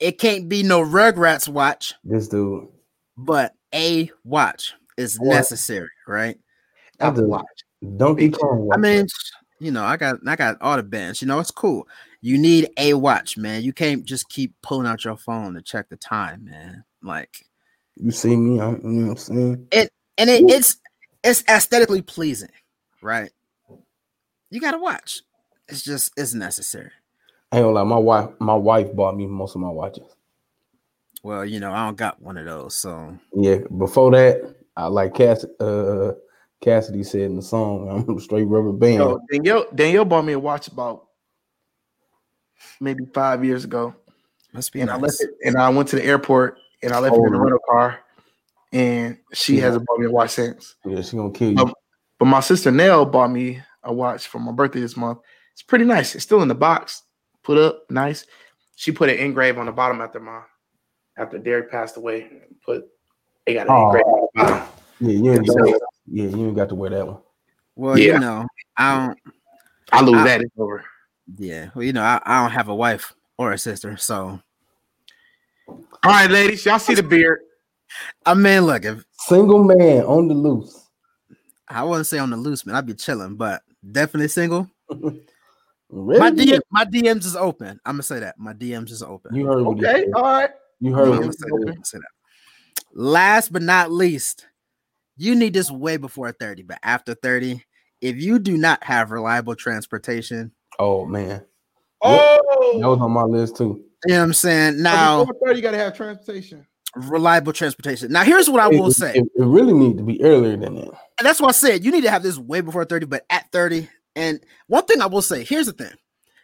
It can't be no Rugrats watch, This dude. but a watch is Boy. necessary, right? That's a watch. Donkey Kong. I mean, you know, I got I got all the bands. You know, it's cool. You need a watch, man. You can't just keep pulling out your phone to check the time, man. Like, you see me, I'm, you know what I'm saying? and it, it's it's aesthetically pleasing, right? You got to watch. It's just it's necessary. I ain't gonna lie, my wife, my wife bought me most of my watches. Well, you know, I don't got one of those, so Yeah, before that, I like Cass uh Cassidy said in the song, I'm a straight rubber band. Yo, Danielle, Danielle bought me a watch about maybe five years ago. must be And I left it and I went to the airport and I left it in the Oh. rental car. And she Yeah. hasn't bought me a watch since. Yeah, she gonna kill you. Um, But my sister Nell bought me a watch for my birthday this month. It's pretty nice. It's still in the box, put up, nice. She put an engrave on the bottom after my after Derek passed away. Put they got an Oh. engrave on the bottom. yeah, you ain't So- got, yeah, you ain't got to wear that one. Well, Yeah. you know, I don't. I lose I- that. It's over. Yeah, well, you know, I, I don't have a wife or a sister, so All right, ladies, y'all see the beard. I mean, look, if Single man on the loose. I wouldn't say on the loose, man, I'd be chilling, but definitely single. Really? My DM, my DMs is open. I'm gonna say that my DMs is open. You heard what he Okay, said. all right. You I'm heard gonna say he that, said. I'm gonna say that. Last but not least, you need this way before 30, but after 30, if you do not have reliable transportation, Oh man, Oh, that was on my list too. you know what I'm saying? Now, before 30, you gotta have transportation. reliable transportation. Now, here's what I will It- say. it, it really need to be earlier than that. And that's why I said you need to have this way before 30, but at 30. And one thing I will say here's the thing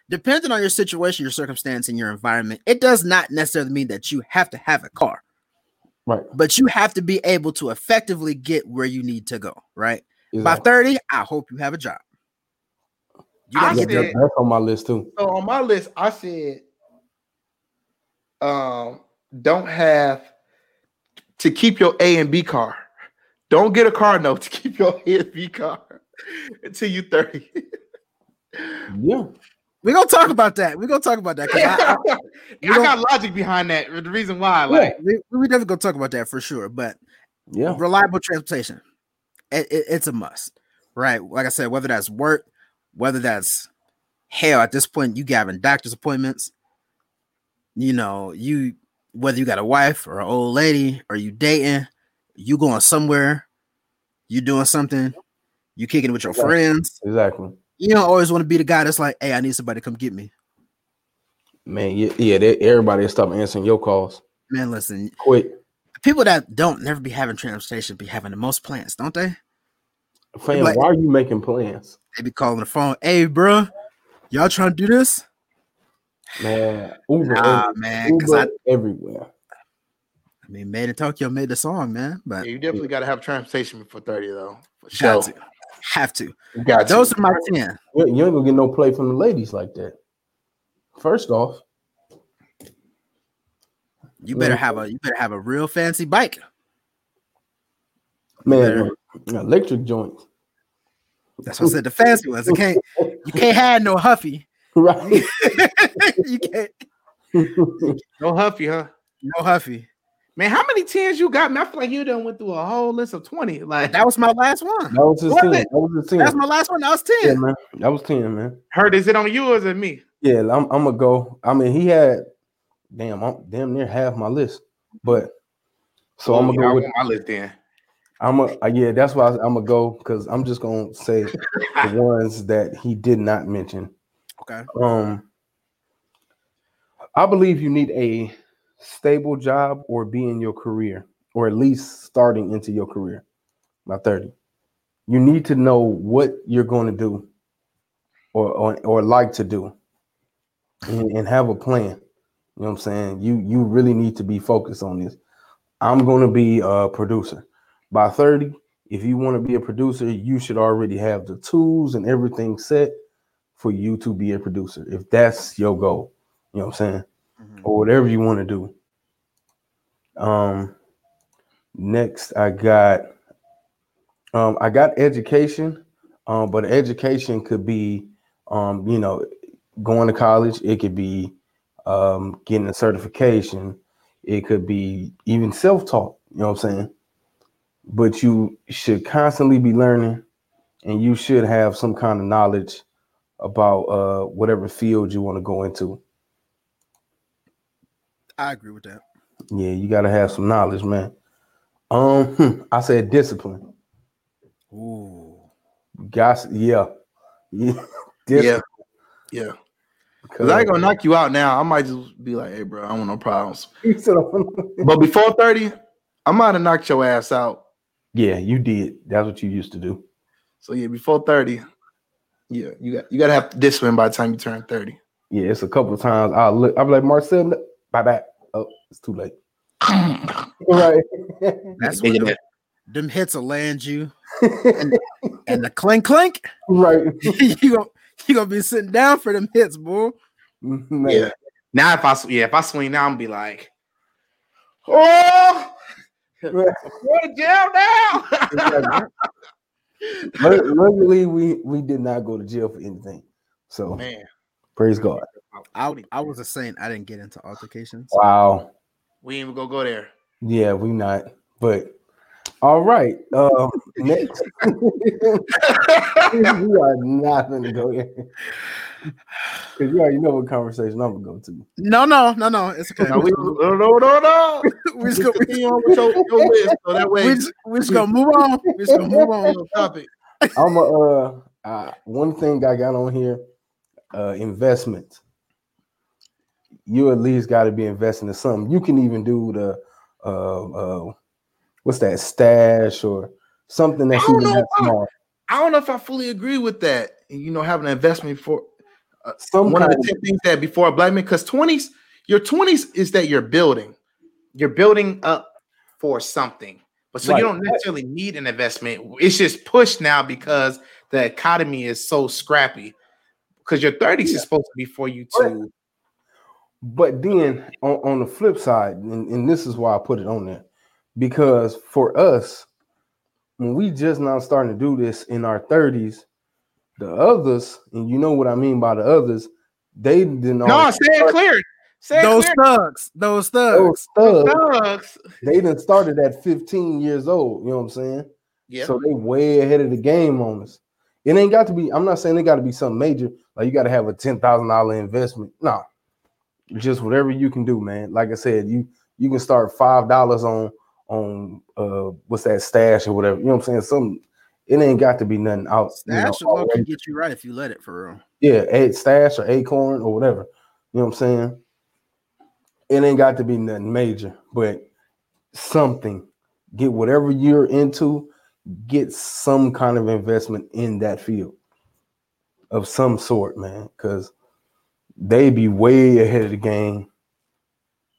depending on your situation, your circumstance, and your environment, it does not necessarily mean that you have to have a car, Right. but you have to be able to effectively get where you need to go, right? By 30, I hope you have a job. You I gotta get said- there. that- that's on my list too. So on my list, I said, um, don't have to keep your A and B car. Don't get a car note to keep your A and B car until you 30. Yeah, We're gonna talk about that. We're gonna talk about that. I, I- I got logic behind that. The reason why, like, we, we definitely gonna talk about that for sure. But yeah. reliable transportation, it- it- it's a must. right? Like I said, whether that's work, whether that's hell, at this point, you having doctor's appointments, you know, you whether you got a wife or an old lady or you dating, you going somewhere, you doing something, you kicking with your Yeah. friends. Exactly. You don't always want to be the guy that's like, hey, I need somebody to come get me. Man, yeah, yeah they, everybody stop answering your calls. Man, listen, Quick. people that don't never be having transportation be having the most plans, don't they? Fam, Like- why are you making plans? They be calling the phone, hey, bro, y'all trying to do this? Man, Uber, Nah, every- man, because I, Uber everywhere. I mean, MadeinTYO made the song, man, but Yeah, you definitely got to have transportation before 30, though. For sure. Got to, have to. Got to. Those are my 10. You, you ain't gonna get no play from the ladies like that. First off, You better Mhm. have a you better have a real fancy bike. man, electric joints, That's what I said. The fancy ones. You can't you can't have no huffy. right? you can't No huffy, huh? no huffy. Man, how many tens you got? Man, I feel like you done went through a whole list of 20. Like, That was my last one. that was his Was ten. That was his ten. That's my last one. That was 10. yeah, man. That was ten, man. heard, is it on you or is it me? Yeah, I'm, I'm gonna go. I mean, he had damn, I'm damn near half my list, but so I'm Oh, gonna go with. my list then. I'm a uh, yeah. That's why I'm gonna go because I'm just gonna say the ones that he did not mention. Okay. Um, I believe you need a stable job or be in your career, or at least starting into your career by 30. You need to know what you're going to do or, or, or like to do and, and have a plan. You know what I'm saying? You you really need to be focused on this. I'm going to be a producer. By 30, if you want to be a producer, you should already have the tools and everything set for you to be a producer. If that's your goal, you know what I'm saying? Mhm. or whatever you want to do. Um, next I got, um, I got education, um, but education could be, um, you know, going to college. It could be, um, getting a certification. It could be even self-taught. You know what I'm saying? But you should constantly be learning, and you should have some kind of knowledge about uh, whatever field you want to go into. I agree with that. Yeah, you gotta have some knowledge, man. Um, hmm, I said discipline. Ooh. Gosh, yeah, yeah, Yeah. Yeah. Because I ain't to knock you out now. I might just be like, hey, bro, I don't want no problems. "I'm-" But before 30, I might have knocked your ass out. yeah, you did. That's what you used to do. So, yeah, before 30, yeah, you got you got to have discipline by the time you turn 30. Yeah, it's a couple of times I'll look. I'll be like, Marcel, bye bye. Oh, it's too late. Right. That's Yeah. what them, them hits will land you. And the clink clink, right. you gonna you gonna be sitting down for them hits, boy. Man. Yeah. Now, if I yeah, if I swing now, I'm be like, oh, go to jail now. Lu- Luckily, we we did not go to jail for anything. So Man, praise God. I, I was a saint. I didn't get into altercations. Wow. we ain't even gonna go there. Yeah, we not. But all right. Um next. we are not gonna go there. Because you already know what conversation I'm gonna go to. No, no, no, no. It's okay. No, we, no, no, no, no. we just Just gonna, continue on with your, your list, so that way we just, we just gonna move on. We just gonna move on. on topic. I'm a uh, uh one thing I got on here, uh investments. You at least got to be investing in something. You can even do the uh uh what's that stash or something that's even that small. I don't know if I fully agree with that. You know, having an investment for Some one of the 10 things that before a black man, because 20s, your 20s is that you're building. You're building up for something. But so Right. you don't necessarily need an investment. It's just pushed now because the economy is so scrappy. Because your 30s is supposed to be for you to But then on, on the flip side, and, and this is why I put it on there, because for us, when we just now starting to do this in our 30s, the others, and you know what I mean by the others, they didn't No, say it clear. Say Those it clear. thugs, those thugs. those thugs, Thugs. they done started at 15 years old. You know what I'm saying? Yeah. So they way ahead of the game on us. It ain't got to be. I'm not saying it got to be something major. Like you got to have a ten thousand dollar investment. No, just whatever you can do, man. Like I said, you you can start five dollars on on uh what's that stash or whatever. You know what I'm saying? Some it ain't got to be nothing out. you know, Stash alone can get you right if you let it for real. Yeah, a stash or acorn or whatever. You know what I'm saying? It ain't got to be nothing major, but something. Get whatever you're into, get some kind of investment in that field of some sort, man. Cause they be way ahead of the game,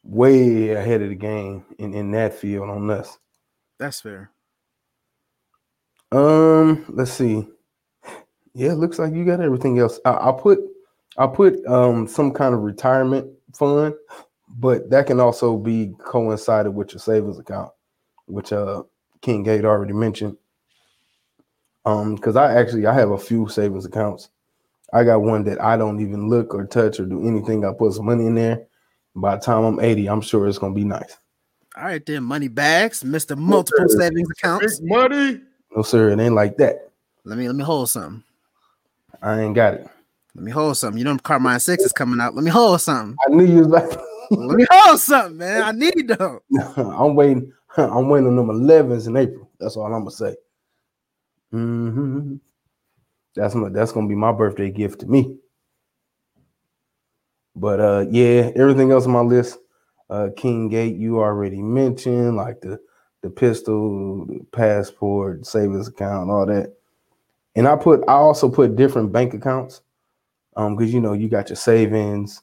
way ahead of the game in, in that field on us. That's fair. Um, let's see. Yeah, looks like you got everything else. I, I'll put I'll put um some kind of retirement fund, but that can also be coincided with your savings account, which uh King 8 already mentioned. Um, because I actually I have a few savings accounts. I got one that I don't even look or touch or do anything. I put some money in there. By the time I'm 80, I'm sure it's gonna be nice. All right, then money bags, Mr. Multiple sir. savings accounts. money. No, sir, it ain't like that. Let me let me hold something. I ain't got it. Let me hold something. You know, Carmine Six is coming out. Let me hold something. I knew you was like Let me hold something, man. I need them. I'm waiting. I'm waiting on them 11s in April. That's all I'm gonna say. hmm That's my. That's gonna be my birthday gift to me. But uh, yeah, everything else on my list, uh, King 8, you already mentioned, like the the pistol, the passport, savings account, all that. And I put, I also put different bank accounts, um, because you know you got your savings,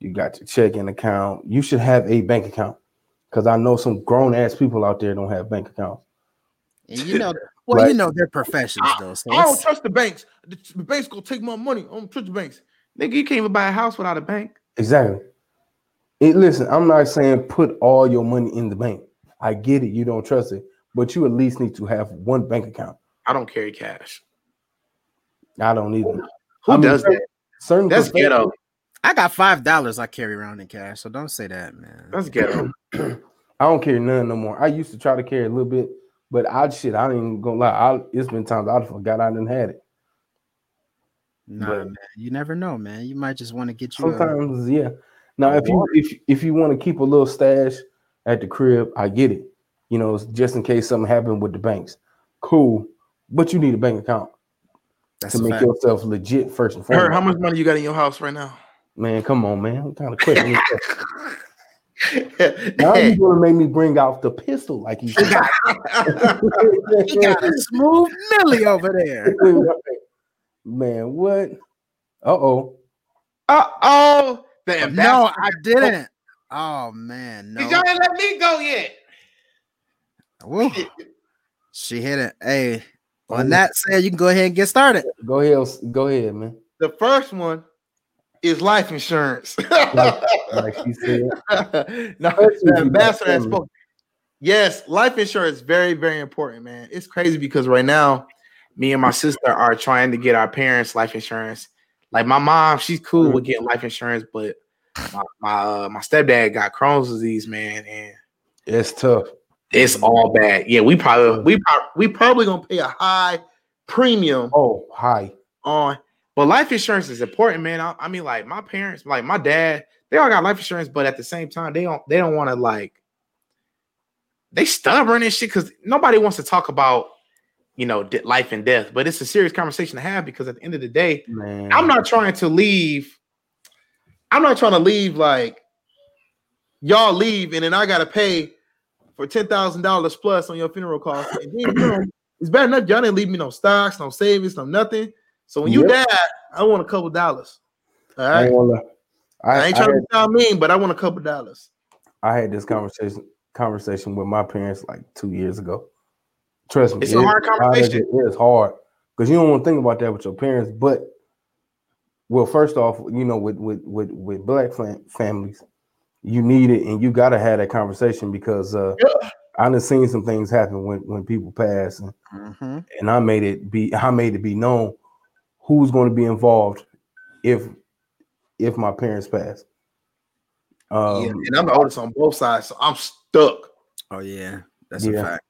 you got your checking account. You should have a bank account because I know some grown ass people out there don't have bank accounts. And you know, well, you Right. know their professions though. So I don't trust the banks. The the banks gonna take my money. I don't trust the banks. Nigga, you can't even buy a house without a bank. Exactly. It, listen, I'm not saying put all your money in the bank. I get it, you don't trust it, but you at least need to have one bank account. I don't carry cash. I don't either. Who I mean, does certain- that? Certain That's professions- ghetto. I got five dollars I carry around in cash, so don't say that, man. That's ghetto. I don't carry none no more. I used to try to carry a little bit, but I shit, I ain't even gonna lie. I, it's been times I forgot I didn't had it. Nah, but- man. You never know, man. You might just want to get you. A, Sometimes, yeah. Now, a if you if if you want to keep a little stash at the crib, I get it. You know, just in case something happened with the banks. Cool, but you need a bank account that's to make fact. yourself legit first and Her, foremost. how much money you got in your house right now? Man, come on, man. What kind of question is that? Now hey, you gonna make me bring out the pistol like you He got, he got a smooth Millie over there. Man, what? Uh oh. uh oh, the ambassador. No, I didn't. Oh man, no. Cause y'all ain't let me go yet. Woo. She hit it. Hey, on that said, you can go ahead and get started. Go ahead, go ahead, man. The first one is life insurance. Like, like she said. no, Especially if the ambassador has spoken. Yes, life insurance is very, very important, man. It's crazy because right now, me and my sister are trying to get our parents life insurance. Like my mom, she's cool with getting life insurance, but my my, uh, my stepdad got Crohn's disease, man, and It's tough. it's all bad. Yeah, we probably we prob- we probably gonna pay a high premium Oh, high on. But life insurance is important, man. I, I mean, like my parents, like my dad, they all got life insurance, but at the same time, they don't they don't want to like they stubborn and shit because nobody wants to talk about you know life and death. But it's a serious conversation to have because at the end of the day, Man. I'm not trying to leave. I'm not trying to leave like y'all leave and then I gotta pay for ten thousand dollars plus on your funeral cost. And then, you know, it's bad enough y'all didn't leave me no stocks, no savings, no nothing. So when you Yep. die, I want a couple dollars. All I right. ain't, gonna lie. I, I, ain't I trying had, to sound mean, but I want a couple dollars. I had this conversation conversation with my parents like two years ago. Trust me, It's a hard conversation. It is hard because you don't want to think about that with your parents. But well, first off, you know, with with with with black fam- families, you need it, and you got to have that conversation because uh, Yeah. I done seen some things happen when when people pass, and, Mhm. and I made it be I made it be known who's going to be involved if if my parents pass. Um, yeah, and I'm the oldest on both sides, so I'm stuck. Oh yeah, that's a fact.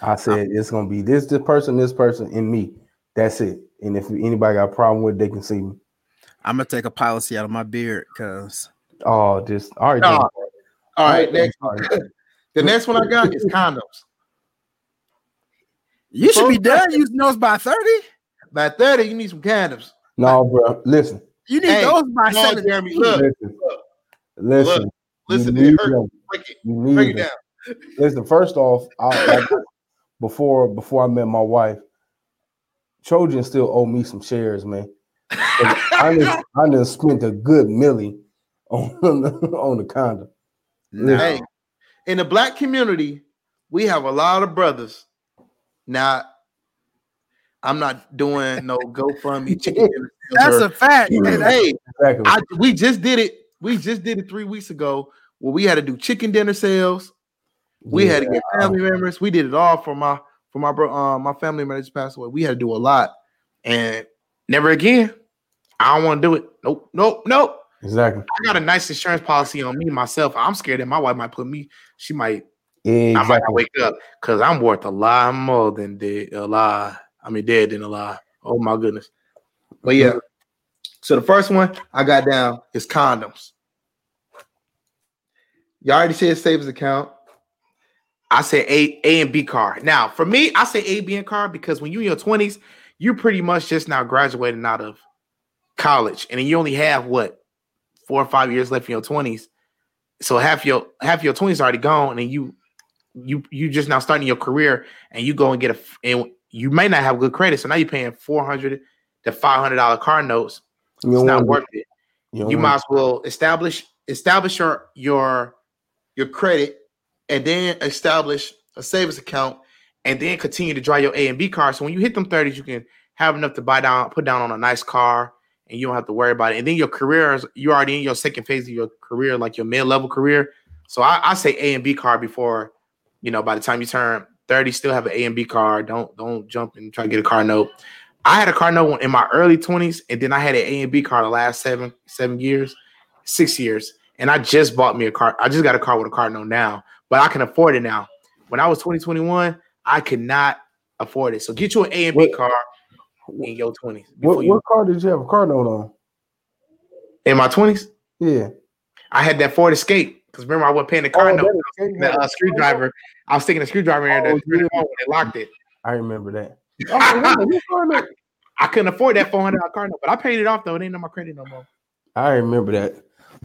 I said it's gonna be this this person, this person, and me. That's it. And if anybody got a problem with, it, they can see me. I'm gonna take a policy out of my beard because Oh, just all right. No. then. All right, next. All right. The next one I got is condoms. you should be Both- done using those by 30. By 30, you need some condoms. No, bro. Listen, You need Hey, those by No, 17. Jeremy, look, listen, listen. listen, you it need them. break it, You need break it them. down. Listen, first off, I, like, before before I met my wife, Trojan still owe me some shares, man. I just I just spent a good milli on the, on the condom. No. Hey, in the black community, we have a lot of brothers. Now, I'm not doing no GoFundMe chicken dinner sales. That's or- a fact. Hey, that- hey, Exactly. I, we just did it. We just did it three weeks ago where we had to do chicken dinner sales. We had to get family members. We did it all for my for my bro, um, my family members passed away. We had to do a lot, and never again. I don't want to do it. Nope, nope, nope. exactly. I got a nice insurance policy on me myself. I'm scared that my wife might put me. She might. I might wake up because I'm worth a lot more than dead. A lot. I mean, dead than alive. Oh my goodness. But yeah. So the first one I got down is condoms. You all already said savings account. I said A, A and B card. Now, for me, I say A, B, and card because when you're in your 20s, you're pretty much just now graduating out of college, and you only have what four or five years left in your 20s. So half your half your 20s already gone, and you you you just now starting your career, and you go and get a and you may not have good credit, so now you're paying 400 to 500 dollar car notes. It's don't worth it you, you might as well establish establish your your your credit and then establish a savings account and then continue to draw your A and B card. So when you hit them 30s, you can have enough to buy down, put down on a nice car, and you don't have to worry about it. And then your career is you're already in your second phase of your career, like your mid-level career. So I, I say A and B card before, you know, by the time you turn 30, still have an A and B car. Don't don't jump and try to get a car note. I had a car note in my early 20s, and then I had an A and B car the last seven, seven years, six years. And I just bought me a car. I just got a car with a car note now, but I can afford it now. When I was 2021, I could not afford it. So get you an A and B What- car in your 20s. What, you, what car did you have a car note on? in my 20s, Yeah. I had that Ford Escape. Because remember, I wasn't paying the car Oh, note. that The uh, screwdriver. I was sticking a screwdriver in there Oh, to turn it yeah. when they locked it. I remember that. Oh, car note? I couldn't afford that four hundred dollar car note, but I paid it off though. It ain't on my credit no more. I remember that.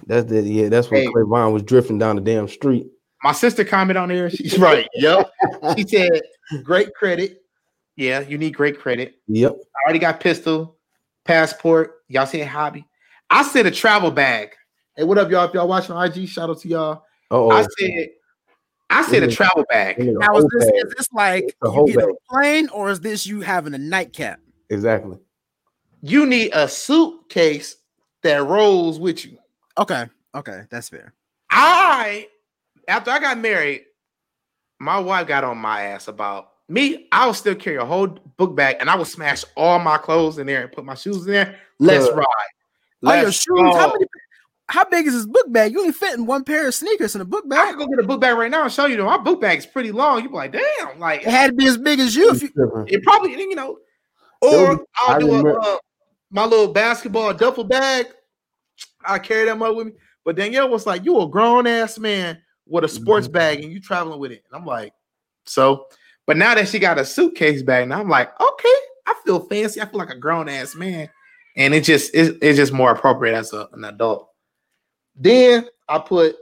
That's the yeah. That's when Hey. Clay Vaughn was drifting down the damn street. My sister commented on there. She's right. Yep. She said, "Great credit. Yeah, you need great credit. Yep. I already got pistol, passport. Y'all saying hobby. I said a travel bag. Hey, what up, y'all? If y'all watching IG, shout out to y'all. Oh, I said, I said a travel bag. Now is this is this like It's a you get bag. a plane or is this you having a nightcap? exactly. You need a suitcase that rolls with you. Okay, okay, that's fair. I, after I got married, my wife got on my ass about me. I would still carry a whole book bag and I would smash all my clothes in there and put my shoes in there. Let's Good. ride. Oh, your Let's shoes. How many? How big is this book bag? You only fit in one pair of sneakers in a book bag. I can go get a book bag right now and show you. Though. My book bag is pretty long. You be like, damn, like It had to be as big as you. If you it probably, you know. Or Dude, I'll I do a, uh, my little basketball duffel bag. I carry them up with me. But Danielle was like, "You a grown ass man with a sports Mhm. bag and you traveling with it." And I'm like, "So." But now that she got a suitcase bag, now I'm like, "Okay, I feel fancy. I feel like a grown ass man." And it just it, it's just more appropriate as a, an adult. Then I put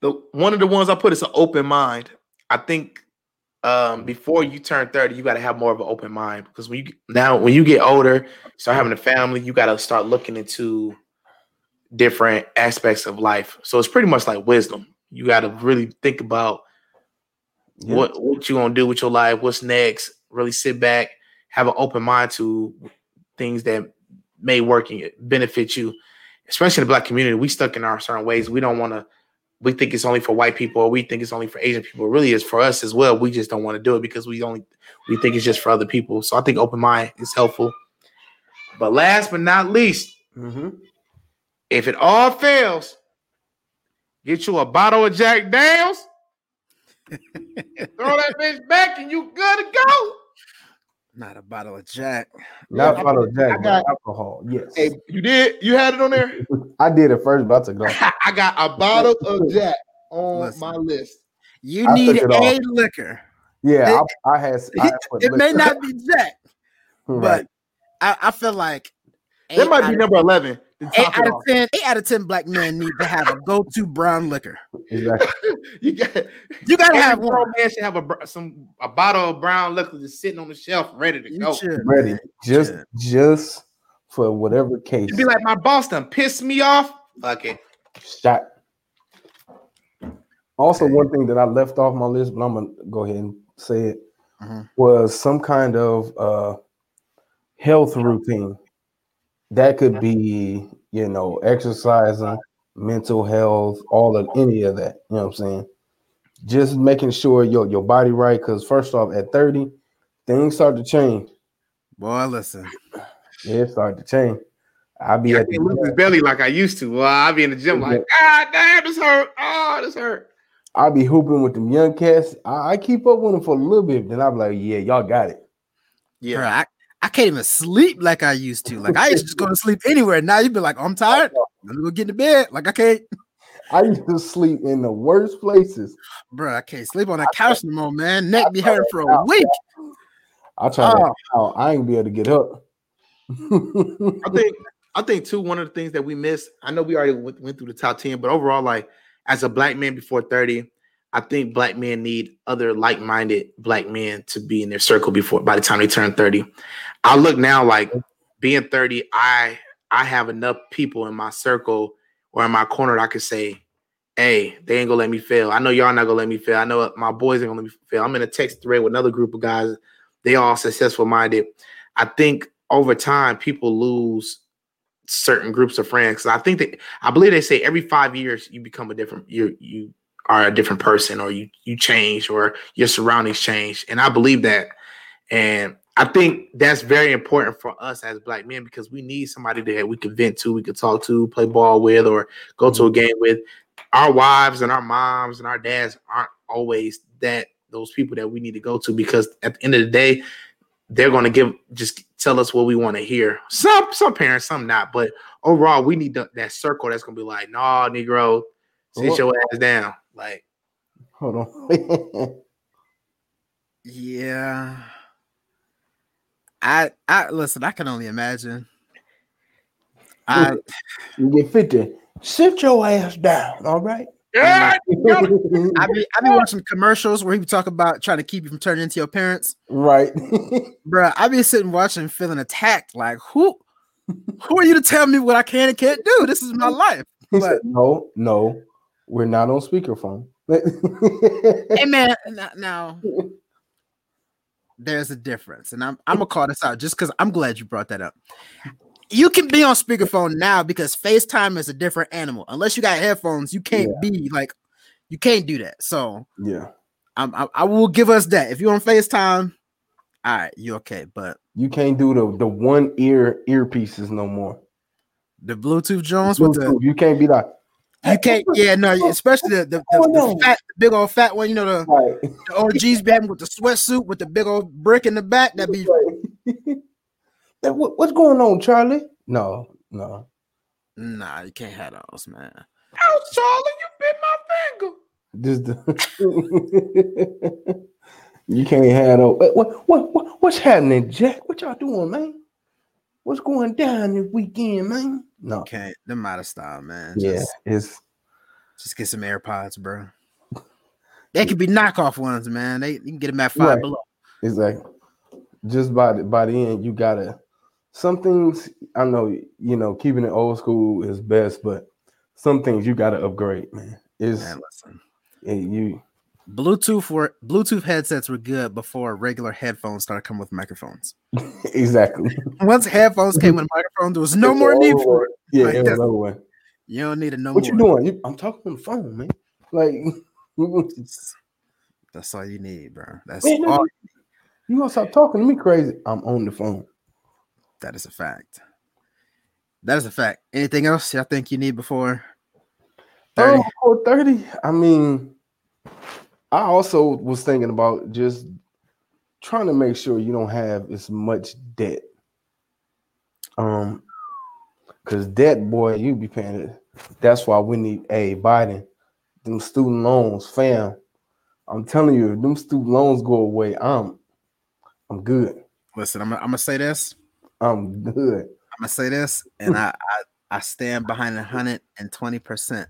the one of the ones I put is an open mind. I think um before you turn 30, you got to have more of an open mind because when you now when you get older, start having a family, you got to start looking into different aspects of life. So it's pretty much like wisdom. You got to really think about Yeah. what what you gonna do with your life, what's next. Really sit back, have an open mind to things that may work and benefit you. Especially in the black community, we stuck in our certain ways. We don't want to. We think it's only for white people, or we think it's only for Asian people. It really is for us as well. We just don't want to do it because we only we think it's just for other people. So I think open mind is helpful. But last but not least, Mhm. if it all fails, get you a bottle of Jack Daniels Throw that bitch back and you good to go. Not a bottle of Jack. Not Yeah, bottle of Jack, I got- alcohol. Yes, Hey, you did? You had it on there? I did it first, but I took off. I got a bottle of Jack on Listen. my list. You I need took a off. liquor. Yeah, I, I had. I had put It may not be Jack, right. but I, I feel like That eight might be number 11. To Eight out of off. 10, eight out of 10 black men need to have a go-to brown liquor. exactly. You got You gotta have one. man should have a some a bottle of brown liquor just sitting on the shelf ready to You go. should, Ready, man. just should. just for whatever case. It'd be like my boss done pissed me off. Fuck it. shot. Also, one thing that I left off my list, but I'm gonna go ahead and say it Mhm. was some kind of uh, health routine. That could be, you know, exercising, mental health, all of any of that. You know what I'm saying? Just making sure your your body right. Because first off, at 30, things start to change. Boy, listen. Yeah, it start to change. I'll be Yeah, at the can't lose his belly like I used to. Well, I'll be in the gym like, God ah, damn, this hurt. Oh, this hurt. I'll be hooping with them young cats. I, I keep up with them for a little bit, then I'm like, yeah, y'all got it. Yeah. Bro, I, I can't even sleep like I used to. Like I used to just go to sleep anywhere. Now you'd be like, oh, I'm tired. Let me go get in bed. Like I can't, I used to sleep in the worst places. bro. I can't sleep on that couch no more, man. Neck be hurting for a week. I try to Oh. out. I ain't be able to get up. I think I think too one of the things that we missed. I know we already went, went through the top ten, but overall, like as a black man before thirty, I think black men need other like-minded black men to be in their circle before by the time they turn thirty. I look now like being thirty. I I have enough people in my circle or in my corner that I can say, "Hey, they ain't gonna let me fail." I know y'all not gonna let me fail. I know my boys ain't gonna let me fail. I'm in a text thread with another group of guys. They all successful minded. I think over time people lose certain groups of friends. I think that I believe they say every five years you become a different you you are a different person or you you change or your surroundings change. And I believe that. And I think that's very important for us as black men because we need somebody that we can vent to, we can talk to, play ball with, or go to a mm-hmm. game with. Our wives and our moms and our dads aren't always that those people that we need to go to because at the end of the day, they're going to give just tell us what we want to hear. Some some parents, some not, but overall, we need that circle that's going to be like, "Nah, Negro, sit Well- your ass down." Like, Hold on. Yeah. I I listen, I can only imagine. I you get 50. Sit your ass down, all right? yeah, I be I be watching commercials where he be talking about trying to keep you from turning into your parents. right. Bruh, I be sitting watching feeling attacked. Like who who are you to tell me what I can and can't do? This is my life. he But said, no, no, we're not on speakerphone. hey man, now, now there's a difference, and I'm I'm gonna call this out just because I'm glad you brought that up. You can be on speakerphone now because FaceTime is a different animal. Unless you got headphones, you can't be like you can't do that. So yeah. I'm, I, I will give us that. If you're on FaceTime, all right, you okay. But You can't do the, the one ear earpieces no more. the Bluetooth Jones with the you can't be like, you can't, yeah, no, especially the the, the, Oh, the fat, the big old fat one, you know, the, right. the OGs be having with the sweatsuit with the big old brick in the back. That be Hey, what- what's going on, Charlie? No, no. nah, you can't have those, man. Ouch, Charlie, you bit my finger. Just the you can't have no. What, what what what what's happening, Jack? What y'all doing, man? What's going down this weekend, man? No, Okay, them out of style, man. yeah, Just, it's just get some AirPods, bro. They could be knockoff ones, man. They you can get them at five Right. below. exactly just by the by the end. You gotta some things. I know you know keeping it old school is best, but some things you gotta upgrade, man. Is Man, listen. you Bluetooth were Bluetooth headsets were good before regular headphones started coming with microphones. exactly Once headphones came with microphones, there was no more need for it. Yeah, Like, it was that's- over with. You don't need it no What more. you doing? You, I'm talking on the phone, man. Like, That's all you need, bro. That's Man, no, all. you gonna stop talking to me crazy? I'm on the phone. That is a fact. That is a fact. Anything else y'all think you need before 30? Oh, before 30, I mean, I also was thinking about just trying to make sure you don't have as much debt. Um, because debt, boy, you be paying it. That's why we need a Biden, them student loans, fam. I'm telling you, if them student loans go away, I'm I'm good. Listen, I'm, I'm gonna say this. I'm good. I'm gonna say this, and I, I I stand behind hundred and twenty percent.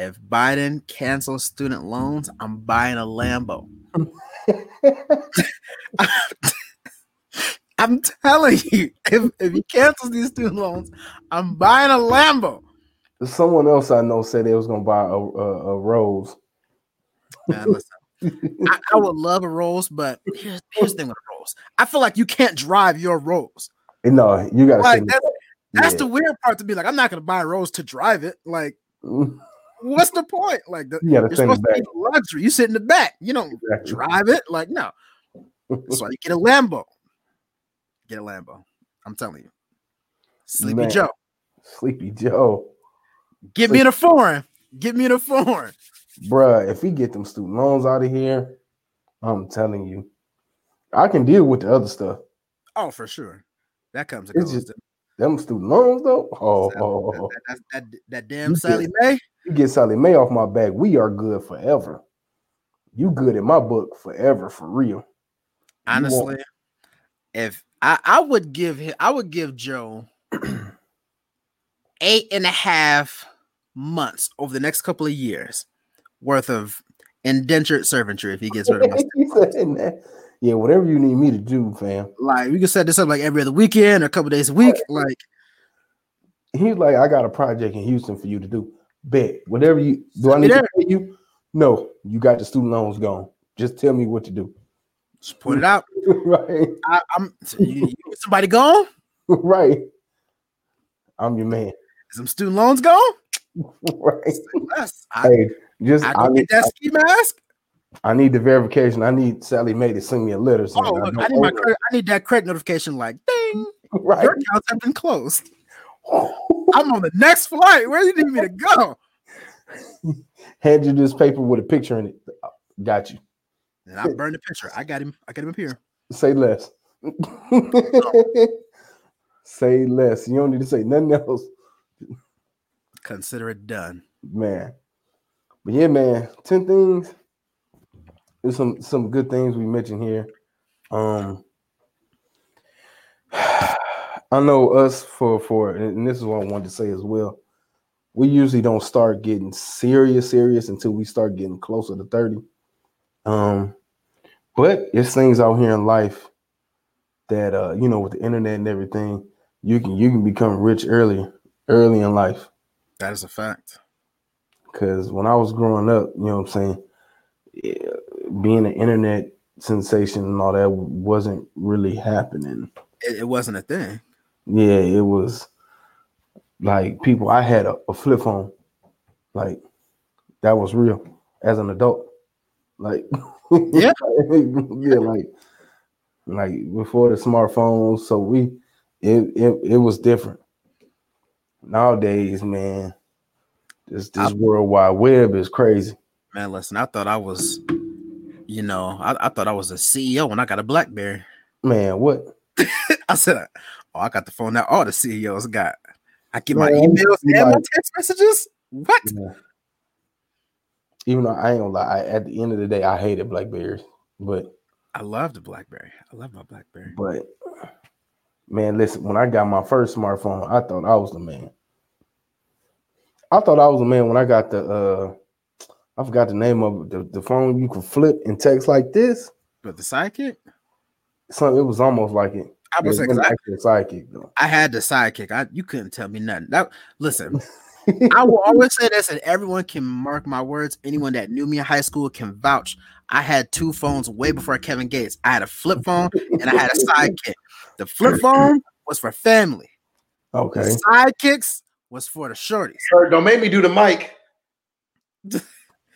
If Biden cancels student loans, I'm buying a Lambo. I'm telling you, if, if he cancels these student loans, I'm buying a Lambo. Someone else I know said they was gonna buy a, a, a rose. Man, listen, I, I, would love a Rolls, but here's, here's the thing with a Rolls. I feel like you can't drive your Rolls. No, you gotta. Like, that's, that's yeah. the weird part to be like. I'm not gonna buy a Rolls to drive it. Like, mm. What's the point? Like, the, you you're supposed to be luxury. You sit in the back. You don't exactly. drive it. Like, no. so you get a Lambo. Get a Lambo. I'm telling you. Sleepy Man. Joe. Sleepy Joe. Get me in a foreign. Get me in a foreign bruh, if we get them student loans out of here, I'm telling you, I can deal with the other stuff. Oh, for sure. That comes and Just, them student loans though. Oh, that, that, that, that, damn Sallie Mae. You get Sallie Mae off my back. We are good forever. You good in my book forever for real. Honestly, if I, I would give him, I would give Joe eight and a half months over the next couple of years worth of indentured servantry if he gets rid of my Yeah, whatever you need me to do, fam. Like we can set this up like every other weekend or a couple days a week. Like he's like, I got a project in Houston for you to do. Bet whatever you do. I need to pay you. No, you got the student loans gone. Just tell me what to do. Just put it out. right. I, am you, you somebody gone. right. I'm your man. Some student loans gone? right. I, hey, just I, I need that ski mask. I need the verification. I need Sallie Mae to send me a letter. Oh, look, I, I, need my credit, I need that credit notification. Like, ding, right. your accounts have been closed. I'm on the next flight. Where do you need me to go? Hand you this paper with a picture in it. Got you. And I burned the picture. I got him. I got him up here. Say less. say less. You don't need to say nothing else. Consider it done. Man. But yeah, man, 10 things. There's some some good things we mentioned here. Um I know us for for and this is what I wanted to say as well. We usually don't start getting serious, serious until we start getting closer to 30. Um, but it's things out here in life that uh, you know, with the internet and everything, you can you can become rich early, early in life. That is a fact. Because when I was growing up, you know what I'm saying, being an internet sensation and all that wasn't really happening. It, it wasn't a thing. Yeah, it was like people. I had a, a flip phone, like that was real as an adult. Like, yeah, yeah, like, like before the smartphones. So we, it, it, it was different. Nowadays, man, this this I, World Wide Web is crazy. Man, listen, I thought I was, you know, I, I thought I was a CEO when I got a BlackBerry. Man, what? I said, oh, I got the phone that all the CEOs got. I get my emails and my text messages. What? Yeah. Even though I ain't gonna lie, I, at the end of the day, I hated Blackberries, but I love the BlackBerry. I love my BlackBerry. But man, listen, when I got my first smartphone, I thought I was the man. I thought I was a man when I got the uh I forgot the name of it, the, the phone you could flip and text like this. But the sidekick? So it was almost like it. I was saying I, sidekick though. I had the sidekick. I you couldn't tell me nothing. That listen, I will always say this, and everyone can mark my words. Anyone that knew me in high school can vouch. I had two phones way before Kevin Gates. I had a flip phone and I had a sidekick. The flip phone was for family. Okay. The sidekicks was for the shorties. Sir, don't make me do the mic.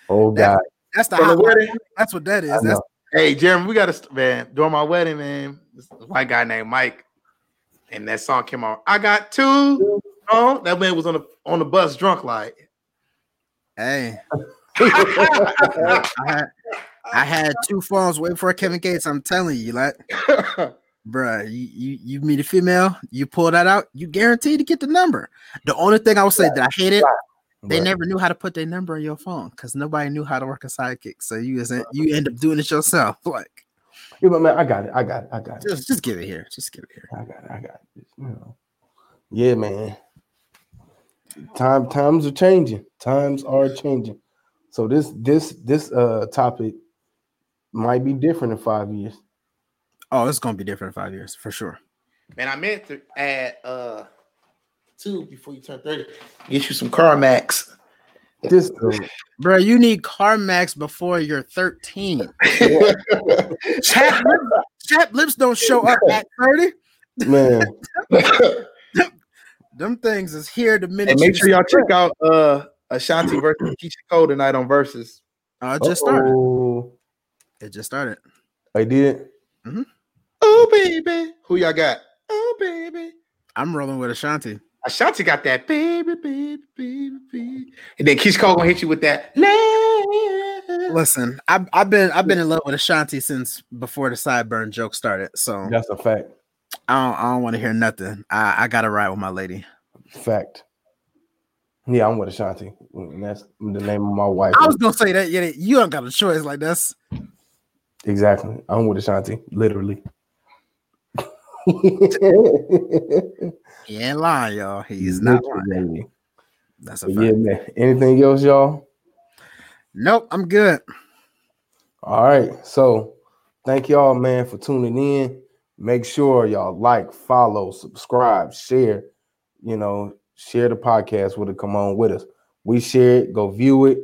oh God, that's the, the wedding. That's what that is. That's hey, Jeremy, we got to man during my wedding, man. This white guy named Mike, and that song came on. I got two. Oh, that man was on the on the bus drunk, like. Hey. I, had, I had two phones waiting for Kevin Gates. I'm telling you, like, bruh, you, you you meet a female, you pull that out, you guarantee to get the number. The only thing I would say that I hated, they Right. never knew how to put their number on your phone because nobody knew how to work a sidekick. So you isn't you end up doing it yourself. Like, Yeah, but man, I got it. I got it. I got it. just just give it here. Just give it here. I got it. I got it. You know. Yeah, man. Time times are changing. Times are changing. So this this this uh topic might be different in five years. Oh, it's gonna be different in five years for sure. Man, I meant to add uh two before you turn 30. Get you some Carmex. This Bro, you need Carmex before you're 13. chap, lips, chat lips don't show up at 30. man, Them things is here the minute and make sure y'all check out uh Ashanti versus Keyshia Cole tonight on Verzuz. Uh, it just started. uh-oh. It just started. I did. Oh baby. Who y'all got? Oh baby. I'm rolling with Ashanti. Ashanti got that baby, baby, baby, baby. And then Keyshia Cole gonna hit you with that. Listen, I've, I've been I've been in love with Ashanti since before the sideburn joke started. So That's a fact. I don't I don't want to hear nothing. I, I gotta ride with my lady. Fact. Yeah, I'm with Ashanti. And that's the name of my wife. I was gonna say that, yeah, you don't got a choice like that's Exactly. I'm with Ashanti, literally. he ain't lying, y'all. He's not lying. That's a fact. yeah, man. Anything else, y'all? Nope, I'm good. All right. So thank y'all, man, for tuning in. Make sure y'all like, follow, subscribe, share. You know, share the podcast with it. Come on with us. We share it, go view it.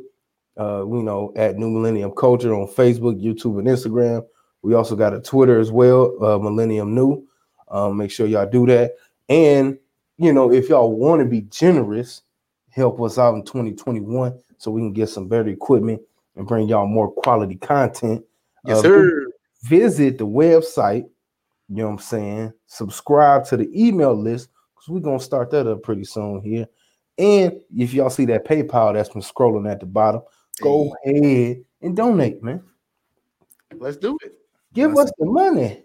Uh, we know at Nu Millennial Culture on Facebook, YouTube, and Instagram. We also got a Twitter as well, uh, Millennial Nu. Um, make sure y'all do that. And you know, if y'all want to be generous, help us out in 2021 so we can get some better equipment and bring y'all more quality content. Yes, Uh, sir. Visit the website. You know what I'm saying? Subscribe to the email list because we're gonna start that up pretty soon here. And if y'all see that PayPal that's been scrolling at the bottom, go ahead and donate, man. Let's do it. Give us the money.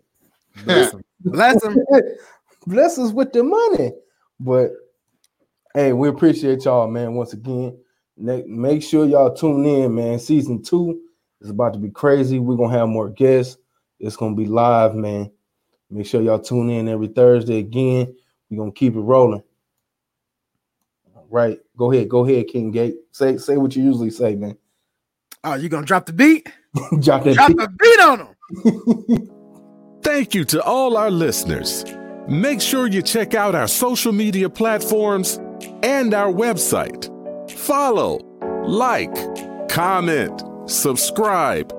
Bless him. Bless us with the money. But hey, we appreciate y'all, man. Once again, Ne- make sure y'all tune in, man. Season two is about to be crazy. We're gonna have more guests. It's gonna be live, man. Make sure y'all tune in every Thursday again. We're gonna keep it rolling. All right, go ahead, go ahead, King 8. Say say what you usually say, man. Oh, you gonna drop the beat? Drop that Drop beat. the beat on him. Thank you to all our listeners. Make sure you check out our social media platforms and our website. Follow, like, comment, subscribe,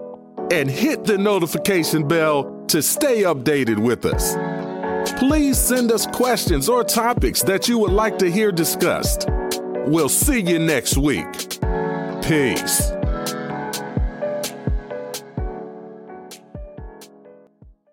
and hit the notification bell to stay updated with us. Please send us questions or topics that you would like to hear discussed. We'll see you next week. Peace.